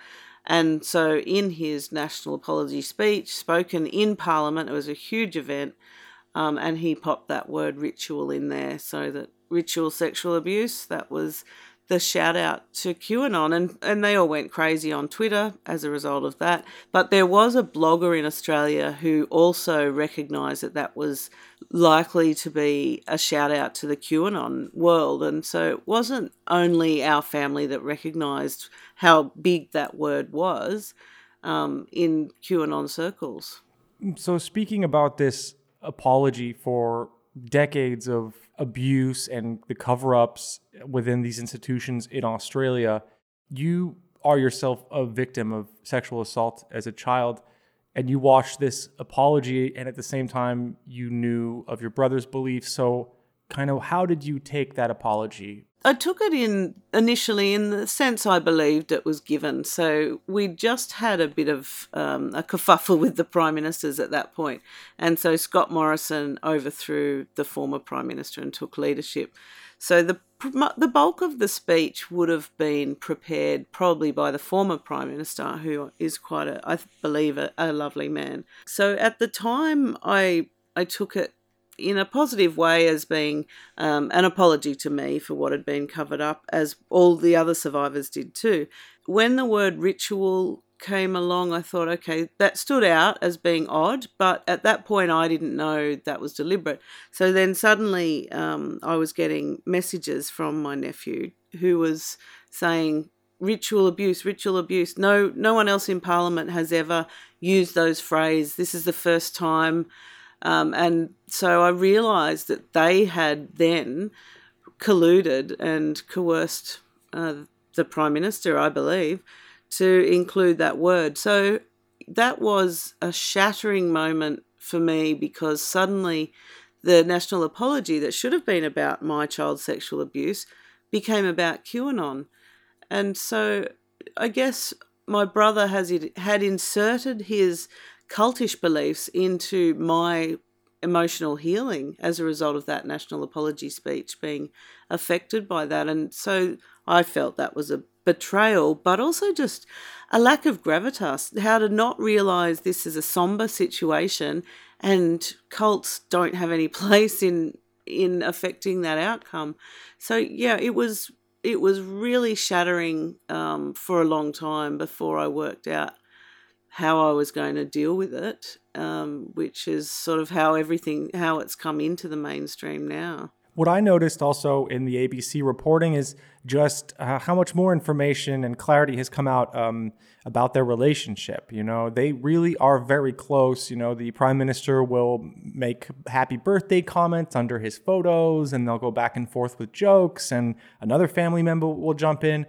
And so, in his national apology speech, spoken in Parliament, it was a huge event, um, and he popped that word ritual in there so that ritual sexual abuse, that was the shout out to QAnon. And, and they all went crazy on Twitter as a result of that. But there was a blogger in Australia who also recognised that that was likely to be a shout out to the QAnon world. And so it wasn't only our family that recognised how big that word was um, in QAnon circles. So, speaking about this apology for decades of abuse and the cover ups within these institutions in Australia, you are yourself a victim of sexual assault as a child. And you watched this apology, and at the same time, you knew of your brother's beliefs. So, kind of, how did you take that apology? I took it in initially in the sense I believed it was given. So we just had a bit of um, a kerfuffle with the prime ministers at that point, and so Scott Morrison overthrew the former prime minister and took leadership. So the the bulk of the speech would have been prepared probably by the former prime minister, who is quite a, I believe, a, a lovely man. So at the time, I I took it in a positive way as being um, an apology to me for what had been covered up, as all the other survivors did too. When the word ritual came along, I thought, okay, that stood out as being odd, but at that point I didn't know that was deliberate. So then suddenly um, I was getting messages from my nephew who was saying, ritual abuse, ritual abuse. No, no one else in Parliament has ever used those phrases. This is the first time, um, and so I realised that they had then colluded and coerced uh, the Prime Minister, I believe, to include that word. So that was a shattering moment for me because suddenly the national apology that should have been about my child's sexual abuse became about QAnon. And so I guess my brother has had inserted his cultish beliefs into my emotional healing as a result of that national apology speech being affected by that. And so I felt that was a betrayal, but also just a lack of gravitas. How to not realize this is a somber situation and cults don't have any place in in affecting that outcome. So yeah, it was it was really shattering um, for a long time before I worked out how I was going to deal with it, um, which is sort of how everything how it's come into the mainstream now. What I noticed also in the ABC reporting is just uh, how much more information and clarity has come out um, about their relationship. You know, they really are very close. You know, the prime minister will make happy birthday comments under his photos, and they'll go back and forth with jokes, and another family member will jump in.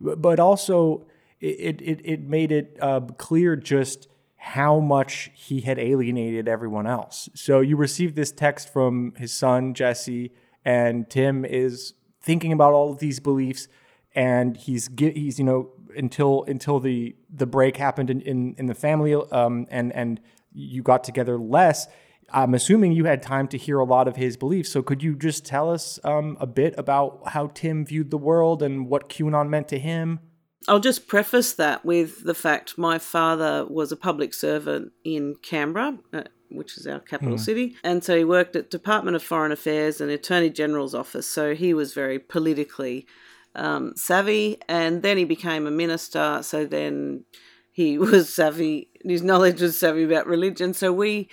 But also, it it it made it uh, clear just how much he had alienated everyone else. So you received this text from his son Jesse, and Tim is thinking about all of these beliefs, and he's he's you know until until the the break happened in in, in the family um, and and you got together less. I'm assuming you had time to hear a lot of his beliefs. So could you just tell us um, a bit about how Tim viewed the world and what QAnon meant to him? I'll just preface that with the fact my father was a public servant in Canberra, uh, which is our capital mm. city, and so he worked at Department of Foreign Affairs and Attorney General's office. So he was very politically um, savvy, and then he became a minister. So then he was savvy. His knowledge was savvy about religion. So we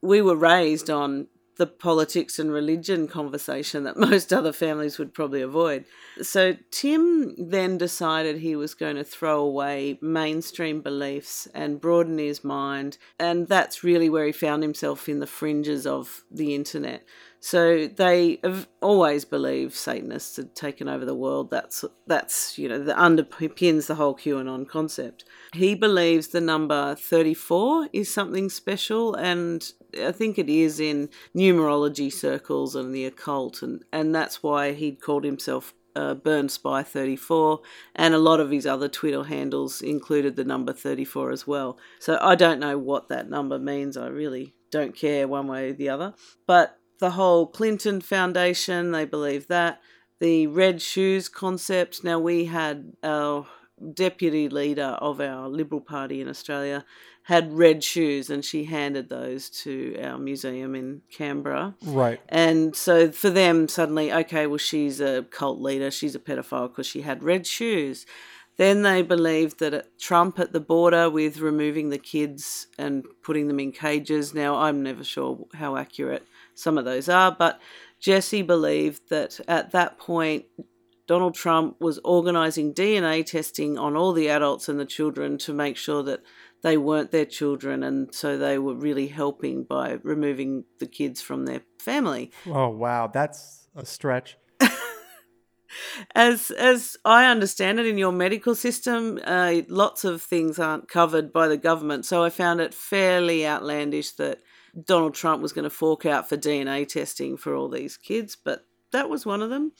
we were raised on the politics and religion conversation that most other families would probably avoid. So Tim then decided he was going to throw away mainstream beliefs and broaden his mind, and that's really where he found himself in the fringes of the internet. So they have always believed Satanists had taken over the world. That's that's you know that underpins the whole QAnon concept. He believes the number thirty four is something special, and I think it is in numerology circles and the occult, and and that's why he'd called himself uh, Burn Spy 34, and a lot of his other Twitter handles included the number 34 as well. So I don't know what that number means. I really don't care one way or the other. But the whole Clinton Foundation, they believe that. The red shoes concept. Now, we had our deputy leader of our Liberal Party in Australia had red shoes and she handed those to our museum in Canberra. Right. And so for them, suddenly, okay, well, she's a cult leader, she's a pedophile because she had red shoes. Then they believed that Trump at the border with removing the kids and putting them in cages. Now, I'm never sure how accurate some of those are, but Jesse believed that at that point, Donald Trump was organizing DNA testing on all the adults and the children to make sure that they weren't their children, and so they were really helping by removing the kids from their family. Oh, wow, that's a stretch. as as I understand it, in your medical system, uh, lots of things aren't covered by the government. So I found it fairly outlandish that Donald Trump was going to fork out for DNA testing for all these kids, but that was one of them.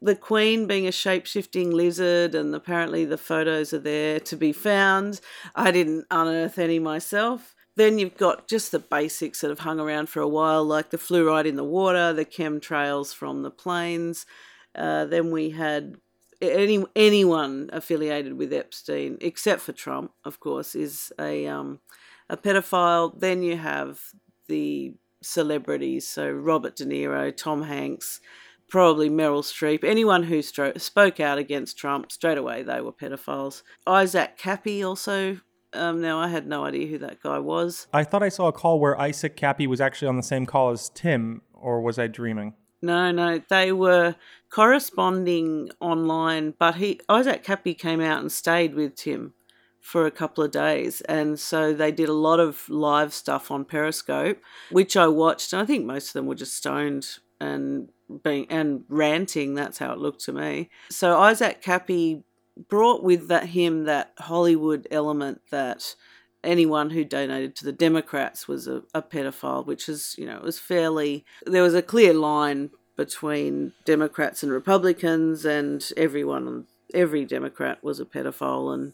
The Queen being a shape shifting lizard, and apparently the photos are there to be found. I didn't unearth any myself. Then you've got just the basics that have hung around for a while, like the fluoride in the water, the chemtrails from the planes. Uh, then we had any anyone affiliated with Epstein, except for Trump, of course, is a um, a pedophile. Then you have the celebrities, so Robert De Niro, Tom Hanks, probably Meryl Streep, anyone who stro- spoke out against Trump, straight away they were pedophiles. Isaac Kappy also. Um, now, I had no idea who that guy was. I thought I saw a call where Isaac Kappy was actually on the same call as Tim, or was I dreaming? No, no, they were corresponding online, but he Isaac Kappy came out and stayed with Tim for a couple of days, and so they did a lot of live stuff on Periscope, which I watched. And I think most of them were just stoned and being and ranting. That's how it looked to me. So Isaac Kappy brought with that him that Hollywood element that anyone who donated to the Democrats was a, a pedophile, which is, you know, it was fairly, there was a clear line between Democrats and Republicans, and everyone, every Democrat was a pedophile, and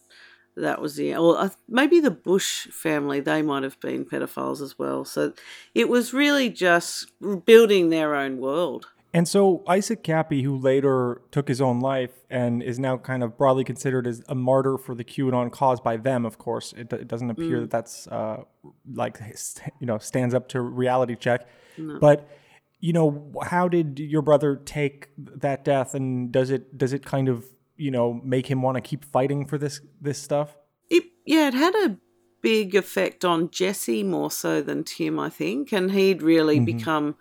that was the, well, maybe the Bush family, they might have been pedophiles as well. So it was really just building their own world. And so Isaac Kappy, who later took his own life and is now kind of broadly considered as a martyr for the QAnon cause by them, of course, it, it doesn't appear Mm. that that's uh, like you know stands up to reality check. No. But you know, how did your brother take that death, and does it does it kind of you know make him want to keep fighting for this this stuff? It, yeah, it had a big effect on Jesse more so than Tim, I think, and he'd really Mhm. become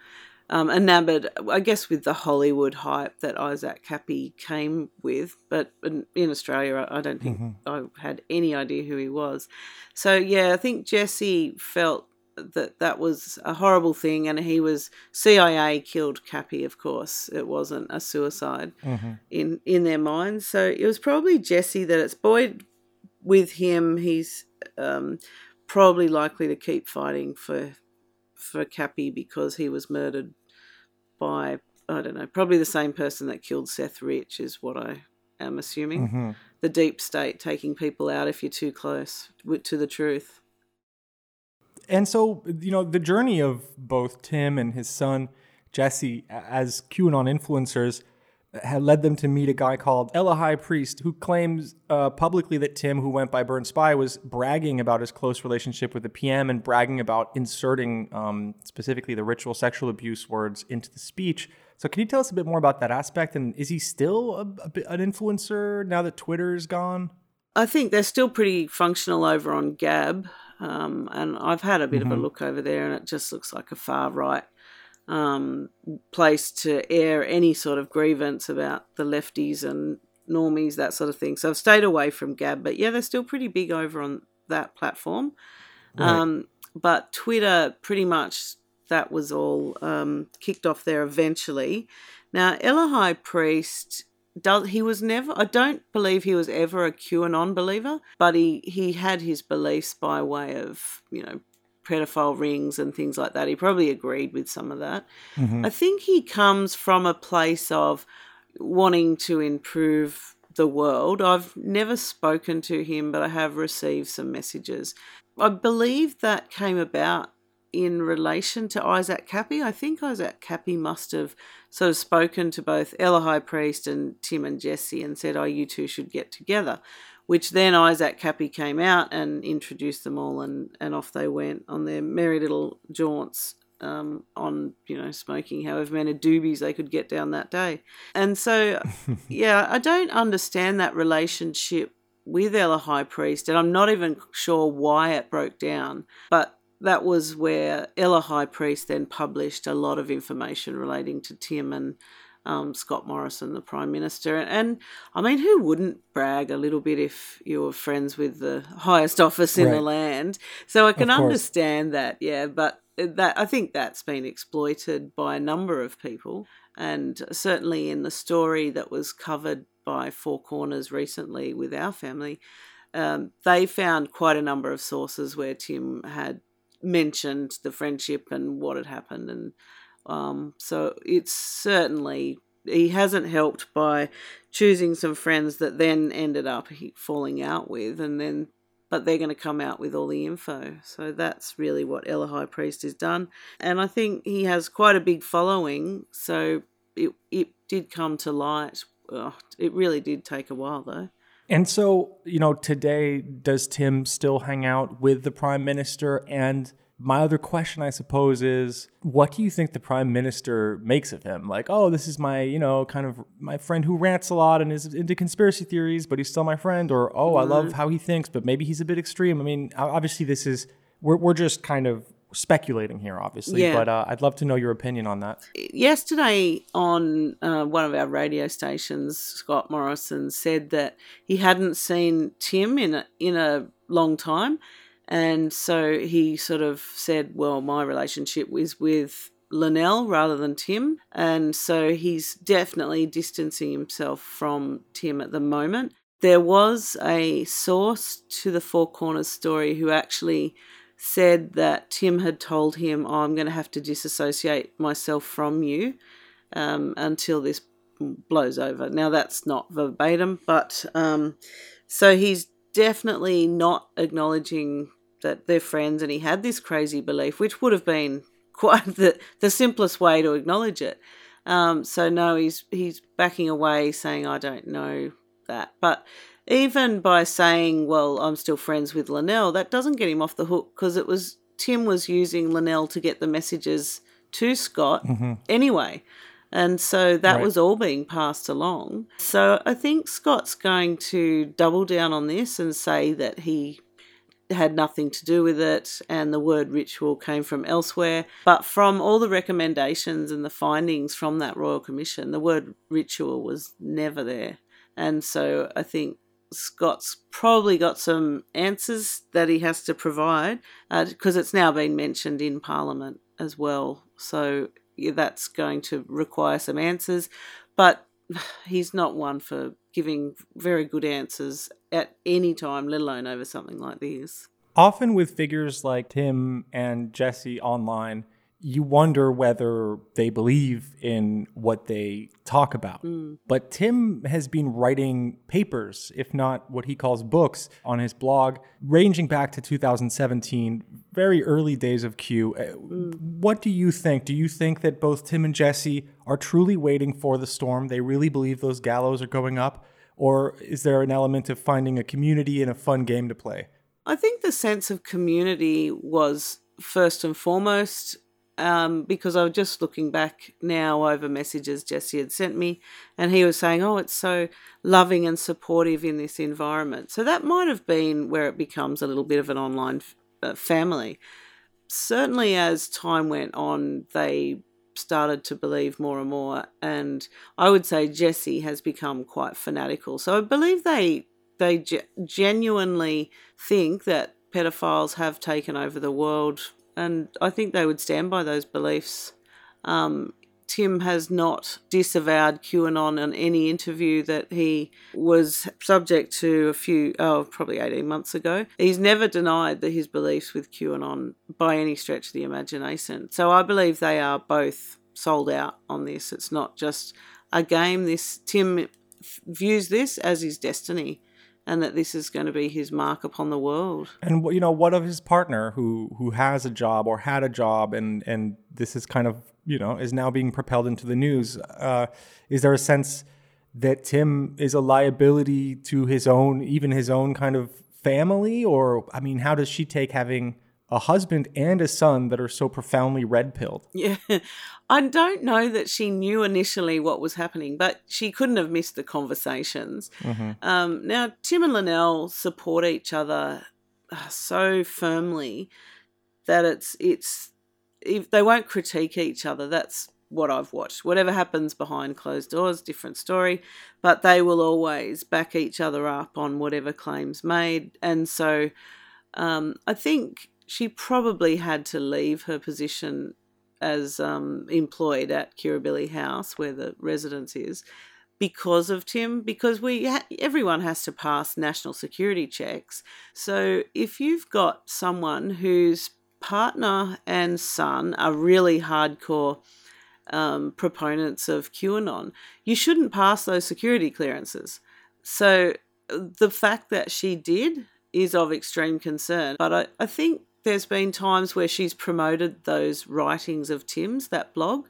um, enamored, I guess, with the Hollywood hype that Isaac Kappy came with. But in, in Australia, I I don't think Mhm. I had any idea who he was. So yeah, I think Jesse felt that that was a horrible thing, and he was CIA killed Kappy. Of course, it wasn't a suicide Mhm. in in their minds. So it was probably Jesse that it's buoyed with him. He's um, probably likely to keep fighting for for Kappy because he was murdered by I don't know, probably the same person that killed Seth Rich is what I am assuming. Mhm. The deep state taking people out if you're too close to the truth. And so, you know, the journey of both Tim and his son Jesse as QAnon influencers had led them to meet a guy called Ella High Priest, who claims uh, publicly that Tim, who went by Burn Spy, was bragging about his close relationship with the PM and bragging about inserting um, specifically the ritual sexual abuse words into the speech. So, can you tell us a bit more about that aspect? And is he still a, a an influencer now that Twitter's gone? I think they're still pretty functional over on Gab, um, and I've had a bit of a Mhm. look over there, and it just looks like a far right um, place to air any sort of grievance about the lefties and normies, that sort of thing. So I've stayed away from Gab, but yeah, they're still pretty big over on that platform. Right. Um, but Twitter, pretty much, that was all um, kicked off there eventually. Now, High Priest does he was never I don't believe he was ever a QAnon believer, but he he had his beliefs by way of, you know, pedophile rings and things like that. He probably agreed with some of that. Mhm. I think he comes from a place of wanting to improve the world. I've never spoken to him, but I have received some messages. I believe that came about in relation to Isaac Kappy. I think Isaac Kappy must have sort of spoken to both Ella High Priest and Tim and Jesse and said, Oh, you two should get together. Which then Isaac Kappy came out and introduced them all, and, and off they went on their merry little jaunts um, on, you know, smoking however many doobies they could get down that day. And so, yeah, I don't understand that relationship with Ella High Priest, and I'm not even sure why it broke down. But that was where Ella High Priest then published a lot of information relating to Tim and um, Scott Morrison, the Prime Minister. And, and I mean, who wouldn't brag a little bit if you were friends with the highest office in the land? So I can understand that, yeah, but that I think that's been exploited by a number of people, and certainly in the story that was covered by Four Corners recently with our family, um, they found quite a number of sources where Tim had mentioned the friendship and what had happened, and um, so it's certainly he hasn't helped by choosing some friends that then ended up falling out with, and then but they're going to come out with all the info. So that's really what Ella High Priest has done, and I think he has quite a big following. So it it did come to light. Ugh, it really did take a while though. And so, you know, today, does Tim still hang out with the prime minister? And my other question, I suppose, is what do you think the prime minister makes of him? Like, oh, this is my, you know, kind of my friend who rants a lot and is into conspiracy theories, but he's still my friend. Or, oh, I love Mhm. how he thinks, but maybe he's a bit extreme. I mean, obviously, this is, we're, we're just kind of speculating here, obviously, Yeah. but uh, I'd love to know your opinion on that. yesterday on uh, one of our radio stations, Scott Morrison said that he hadn't seen Tim in a, in a long time, and so he sort of said, "Well, my relationship is with." Lynelle rather than Tim, and so he's definitely distancing himself from Tim at the moment. There was a source to the Four Corners story who actually said that Tim had told him, oh, I'm going to have to disassociate myself from you um, until this blows over. Now, that's not verbatim, but um, so he's definitely not acknowledging that they're friends and he had this crazy belief, which would have been quite the, the simplest way to acknowledge it. Um, so, no, he's, he's backing away, saying, I don't know that. But even by saying, well, I'm still friends with Lynelle, that doesn't get him off the hook because it was Tim was using Lynelle to get the messages to Scott Mhm. anyway. And so that Right. was all being passed along. So I think Scott's going to double down on this and say that he had nothing to do with it and the word ritual came from elsewhere. But from all the recommendations and the findings from that Royal Commission, the word ritual was never there. And so I think Scott's probably got some answers that he has to provide uh, because it's now been mentioned in Parliament as well. So yeah, that's going to require some answers. But he's not one for giving very good answers at any time, let alone over something like this. Often with figures like Tim and Jesse online, you wonder whether they believe in what they talk about. Mm. But Tim has been writing papers, if not what he calls books, on his blog, ranging back to 2017, very early days of Q. Uh, What do you think? Do you think that both Tim and Jesse are truly waiting for the storm? They really believe those gallows are going up? Or is there an element of finding a community and a fun game to play? I think the sense of community was first and foremost um, because I was just looking back now over messages Jesse had sent me, and he was saying, Oh, it's so loving and supportive in this environment. So that might have been where it becomes a little bit of an online f- uh, family. Certainly, as time went on, they started to believe more and more, and I would say Jesse has become quite fanatical. So I believe they they ge- genuinely think that pedophiles have taken over the world, and I think they would stand by those beliefs. Um, Tim has not disavowed QAnon in any interview that he was subject to a few, oh, probably 18 months ago. He's never denied that his beliefs with QAnon by any stretch of the imagination. So I believe they are both sold out on this. It's not just a game. This Tim views this as his destiny and that this is going to be his mark upon the world. And you know, what of his partner who who has a job or had a job, and and this is kind of you know is now being propelled into the news? Uh, is there a sense that Tim is a liability to his own, even his own kind of family, or I mean, how does she take having a husband and a son that are so profoundly red pilled? Yeah. I don't know that she knew initially what was happening, but she couldn't have missed the conversations. Mhm. Um, now, Tim and Lynelle support each other uh, so firmly that it's it's if they won't critique each other. That's what I've watched. Whatever happens behind closed doors, different story, but they will always back each other up on whatever claims made. And so, um, I think she probably had to leave her position as um, employed at Kirribilli House, where the residence is, because of Tim. Because we ha- everyone has to pass national security checks. So if you've got someone whose partner and son are really hardcore um, proponents of QAnon, you shouldn't pass those security clearances. So uh, the fact that she did is of extreme concern. But I, I think there's been times where she's promoted those writings of Tim's, that blog,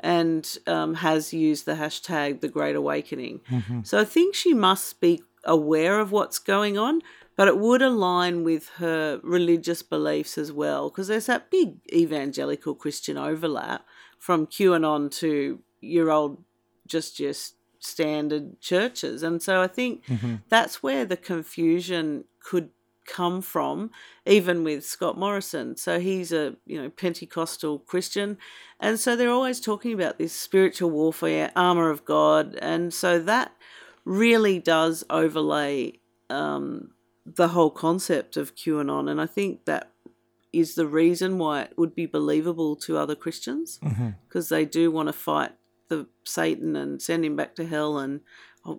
and um, has used the hashtag the Great Awakening. Mhm. So I think she must be aware of what's going on, but it would align with her religious beliefs as well, because there's that big evangelical Christian overlap from QAnon to your old, just just standard churches. And so I think Mhm. that's where the confusion could come from, even with Scott Morrison. So he's a you know Pentecostal Christian, and so they're always talking about this spiritual warfare, armor of God, and so that really does overlay um, the whole concept of QAnon, and I think that is the reason why it would be believable to other Christians because they do want to fight the Satan and send him back to hell and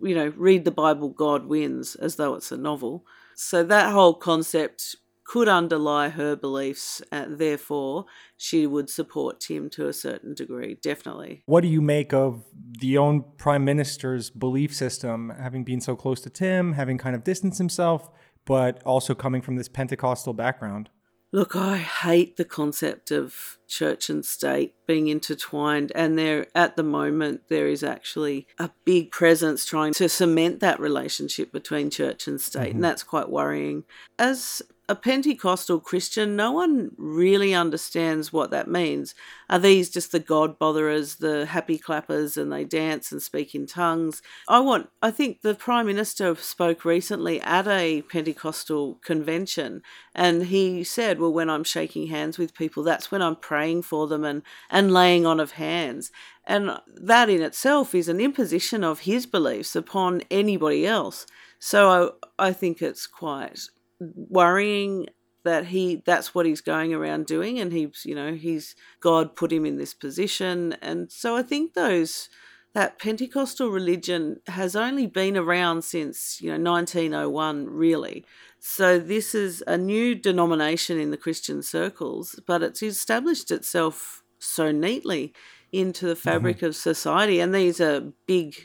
you know read the Bible God wins as though it's a novel. So that whole concept could underlie her beliefs and therefore she would support Tim to a certain degree definitely. What do you make of the own prime minister's belief system, having been so close to Tim, having kind of distanced himself, but also coming from this Pentecostal background? Look, I hate the concept of church and state being intertwined, and there at the moment there is actually a big presence trying to cement that relationship between church and state, Mhm. and that's quite worrying. As a Pentecostal Christian, no one really understands what that means. Are these just the God botherers, the happy clappers, and they dance and speak in tongues? I want, I think the Prime Minister spoke recently at a Pentecostal convention, and he said, Well, when I'm shaking hands with people, that's when I'm praying for them and, and laying on of hands. And that in itself is an imposition of his beliefs upon anybody else. So I, I think it's quite worrying that he that's what he's going around doing and he's you know he's god put him in this position. And so i think those that pentecostal religion has only been around since you know 1901 really. So this is a new denomination in the christian circles but it's established itself so neatly into the mm-hmm. fabric of society. And these are big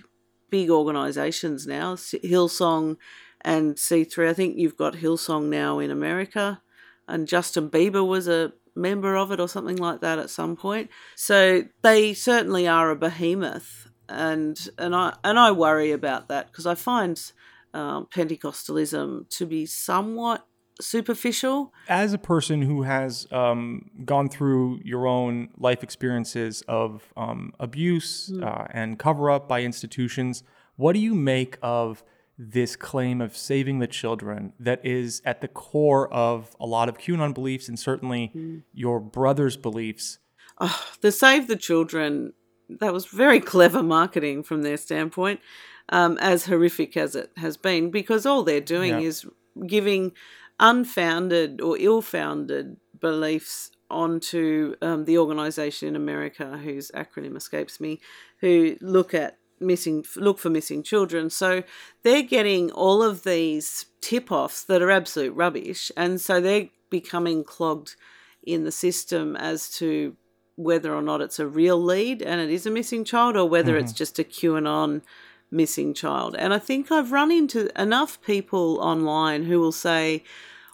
big organizations now. Hillsong and C3. I think you've got Hillsong now in America, and Justin Bieber was a member of it or something like that at some point. So they certainly are a behemoth, and and I and I worry about that because I find um, Pentecostalism to be somewhat superficial. As a person who has um, gone through your own life experiences of um, abuse Mm. uh, and cover up by institutions, what do you make of this claim of saving the children that is at the core of a lot of QAnon beliefs and certainly Mm. your brother's beliefs? oh, the Save the Children, that was very clever marketing from their standpoint, um, as horrific as it has been, because all they're doing Yeah. is giving unfounded or ill founded beliefs onto um, the organization in America, whose acronym escapes me, who look at missing look for missing children so they're getting all of these tip-offs that are absolute rubbish and so they're becoming clogged in the system as to whether or not it's a real lead and it is a missing child or whether it's Mhm. just a QAnon missing child. And I think I've run into enough people online who will say,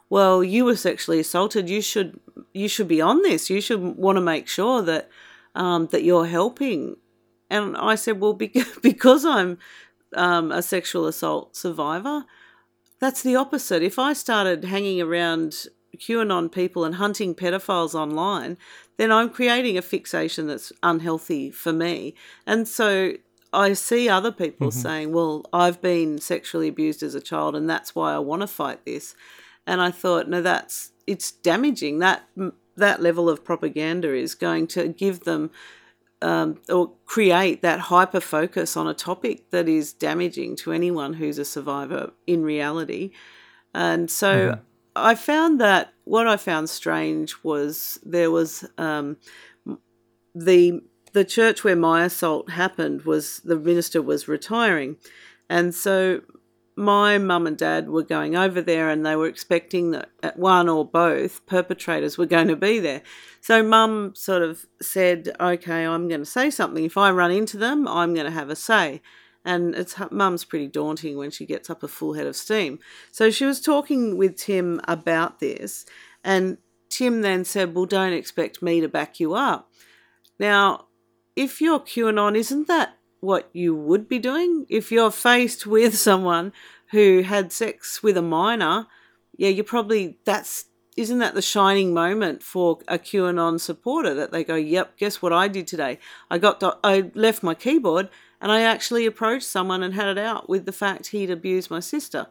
"Well, you were sexually assaulted. You should you should be on this. You should want to make sure that um, that you're helping." And I said, "Well, because, I'm um, a sexual assault survivor, that's the opposite. If I started hanging around QAnon people and hunting pedophiles online, then I'm creating a fixation that's unhealthy for me. And so I see other people Mhm. saying, well, I've been sexually abused as a child and that's why I want to fight this. And I thought, no, that's it's damaging. That that level of propaganda is going to give them um, or create that hyper focus on a topic that is damaging to anyone who's a survivor in reality. And so Mhm. I found that what I found strange was there was um, the the church where my assault happened was the minister was retiring, and so my mum and dad were going over there and they were expecting that one or both perpetrators were going to be there. So mum sort of said, "Okay, I'm going to say something. If I run into them, I'm going to have a say." And it's mum's pretty daunting when she gets up a full head of steam. So she was talking with Tim about this, and Tim then said, "Well, don't expect me to back you up." Now, if you're QAnon, isn't that what you would be doing? If you're faced with someone who had sex with a minor, yeah, you're probably that's isn't that the shining moment for a QAnon supporter that they go, "Yep, guess what I did today? I got to, I left my keyboard and I actually approached someone and had it out with the fact he'd abused my sister."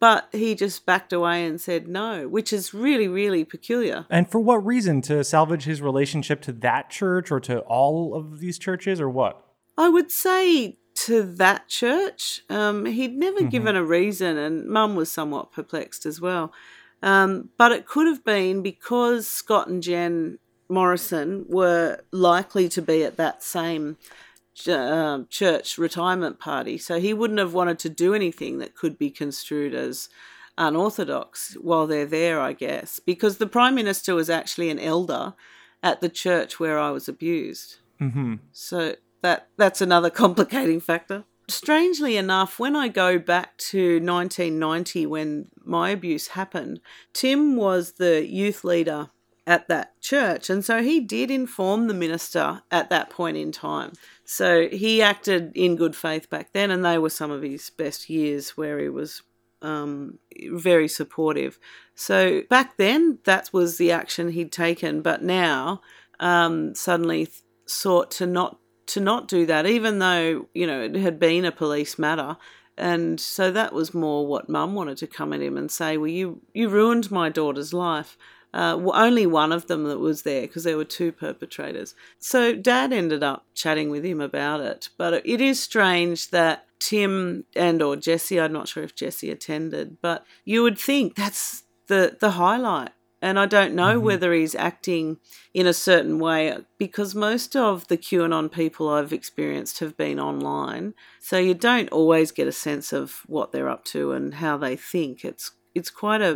but he just backed away and said no, which is really, really peculiar. And for what reason? To salvage his relationship to that church or to all of these churches or what? I would say to that church. Um, he'd never Mm-hmm. given a reason, and Mum was somewhat perplexed as well. Um, but it could have been because Scott and Jen Morrison were likely to be at that same uh, church retirement party. So he wouldn't have wanted to do anything that could be construed as unorthodox while they're there, I guess, because the Prime Minister was actually an elder at the church where I was abused. Mm-hmm. So that that's another complicating factor. Strangely enough, when I go back to 1990 when my abuse happened, Tim was the youth leader at that church and so he did inform the minister at that point in time. So he acted in good faith back then and they were some of his best years where he was um, very supportive. So back then, that was the action he'd taken, but now um, suddenly sought to not to not do that, even though you know it had been a police matter. And so that was more what Mum wanted to come at him and say, "Well, you you ruined my daughter's life." Uh, only one of them that was there because there were two perpetrators. So Dad ended up chatting with him about it. But it is strange that Tim and or Jesse, I'm not sure if Jesse attended, but you would think that's the the highlight. And I don't know whether he's acting in a certain way because most of the QAnon people I've experienced have been online. So you don't always get a sense of what they're up to and how they think. It's it's quite a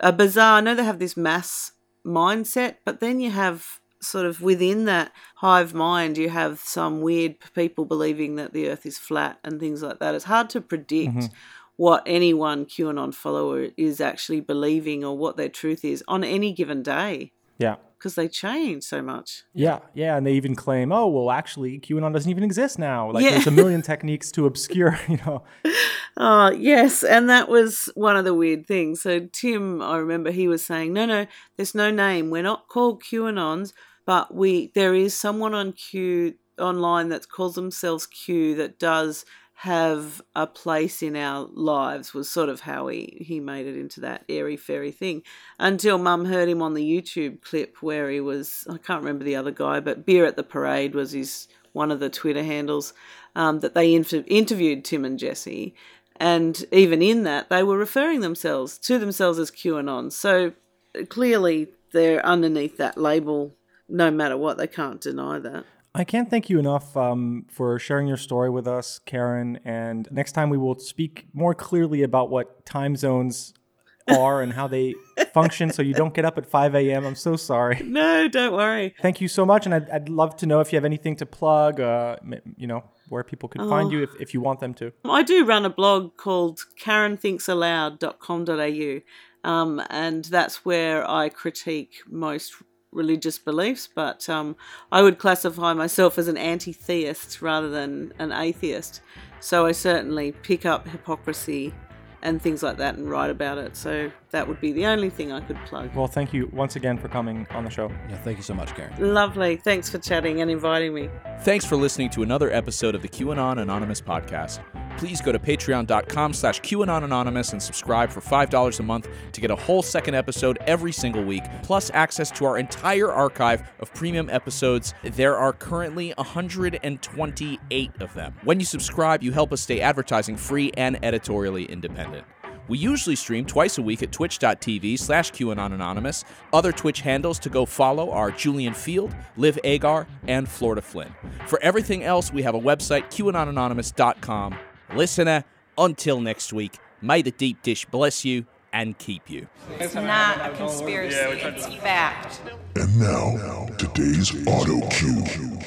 a bizarre. I know they have this mass mindset, but then you have sort of within that hive mind, you have some weird people believing that the earth is flat and things like that. It's hard to predict Mhm. What any one QAnon follower is actually believing or what their truth is on any given day Yeah. because they change so much. Yeah, yeah, and they even claim, oh, well, actually, QAnon doesn't even exist now. Like, Yeah. there's a million techniques to obscure, you know. Oh, yes. And that was one of the weird things. So, Tim, I remember he was saying, no, no, there's no name. We're not called QAnons, but we there is someone on Q online that calls themselves Q that does have a place in our lives was sort of how he, he made it into that airy fairy thing. Until mum heard him on the YouTube clip where he was I can't remember the other guy but beer at the parade was his one of the Twitter handles um, that they inter- interviewed Tim and Jesse. And even in that they were referring themselves to themselves as QAnon. So clearly they're underneath that label no matter what they can't deny that I can't thank you enough um, for sharing your story with us, Karen. And next time we will speak more clearly about what time zones are and how they function so you don't get up at 5 a.m. I'm so sorry. No, don't worry. Thank you so much. And I'd, I'd love to know if you have anything to plug, uh, you know, where people could find Oh. you if, if you want them to. I do run a blog called karenthinksaloud.com.au, um, and that's where I critique most religious beliefs, but um, I would classify myself as an anti theist rather than an atheist. So I certainly pick up hypocrisy and things like that and write about it. So that would be the only thing I could plug. Well, thank you once again for coming on the show. Yeah, thank you so much, Karen. Lovely. Thanks for chatting and inviting me. Thanks for listening to another episode of the QAnon Anonymous podcast. Please go to patreon.com slash QAnon Anonymous and subscribe for $5 a month to get a whole second episode every single week, plus access to our entire archive of premium episodes. There are currently 128 of them. When you subscribe, you help us stay advertising free and editorially independent. We usually stream twice a week at twitch.tv slash QAnon Anonymous. Other Twitch handles to go follow are Julian Feeld, Liv Agar, and Florida Flynn. For everything else, we have a website, QAnonanonymous.com. Listener, until next week, may the deep dish bless you and keep you. It's not a conspiracy, it's fact. And now, today's auto cue.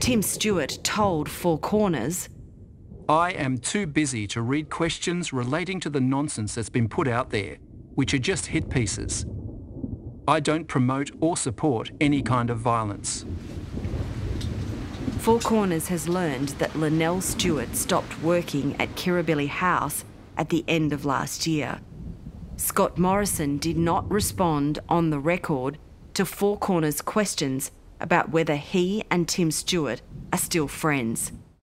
Tim Stewart told Four Corners I am too busy to read questions relating to the nonsense that's been put out there, which are just hit pieces. I don't promote or support any kind of violence. Four Corners has learned that Lynelle Stewart stopped working at Kirribilli House at the end of last year. Scott Morrison did not respond on the record to Four Corners questions about whether he and Tim Stewart are still friends.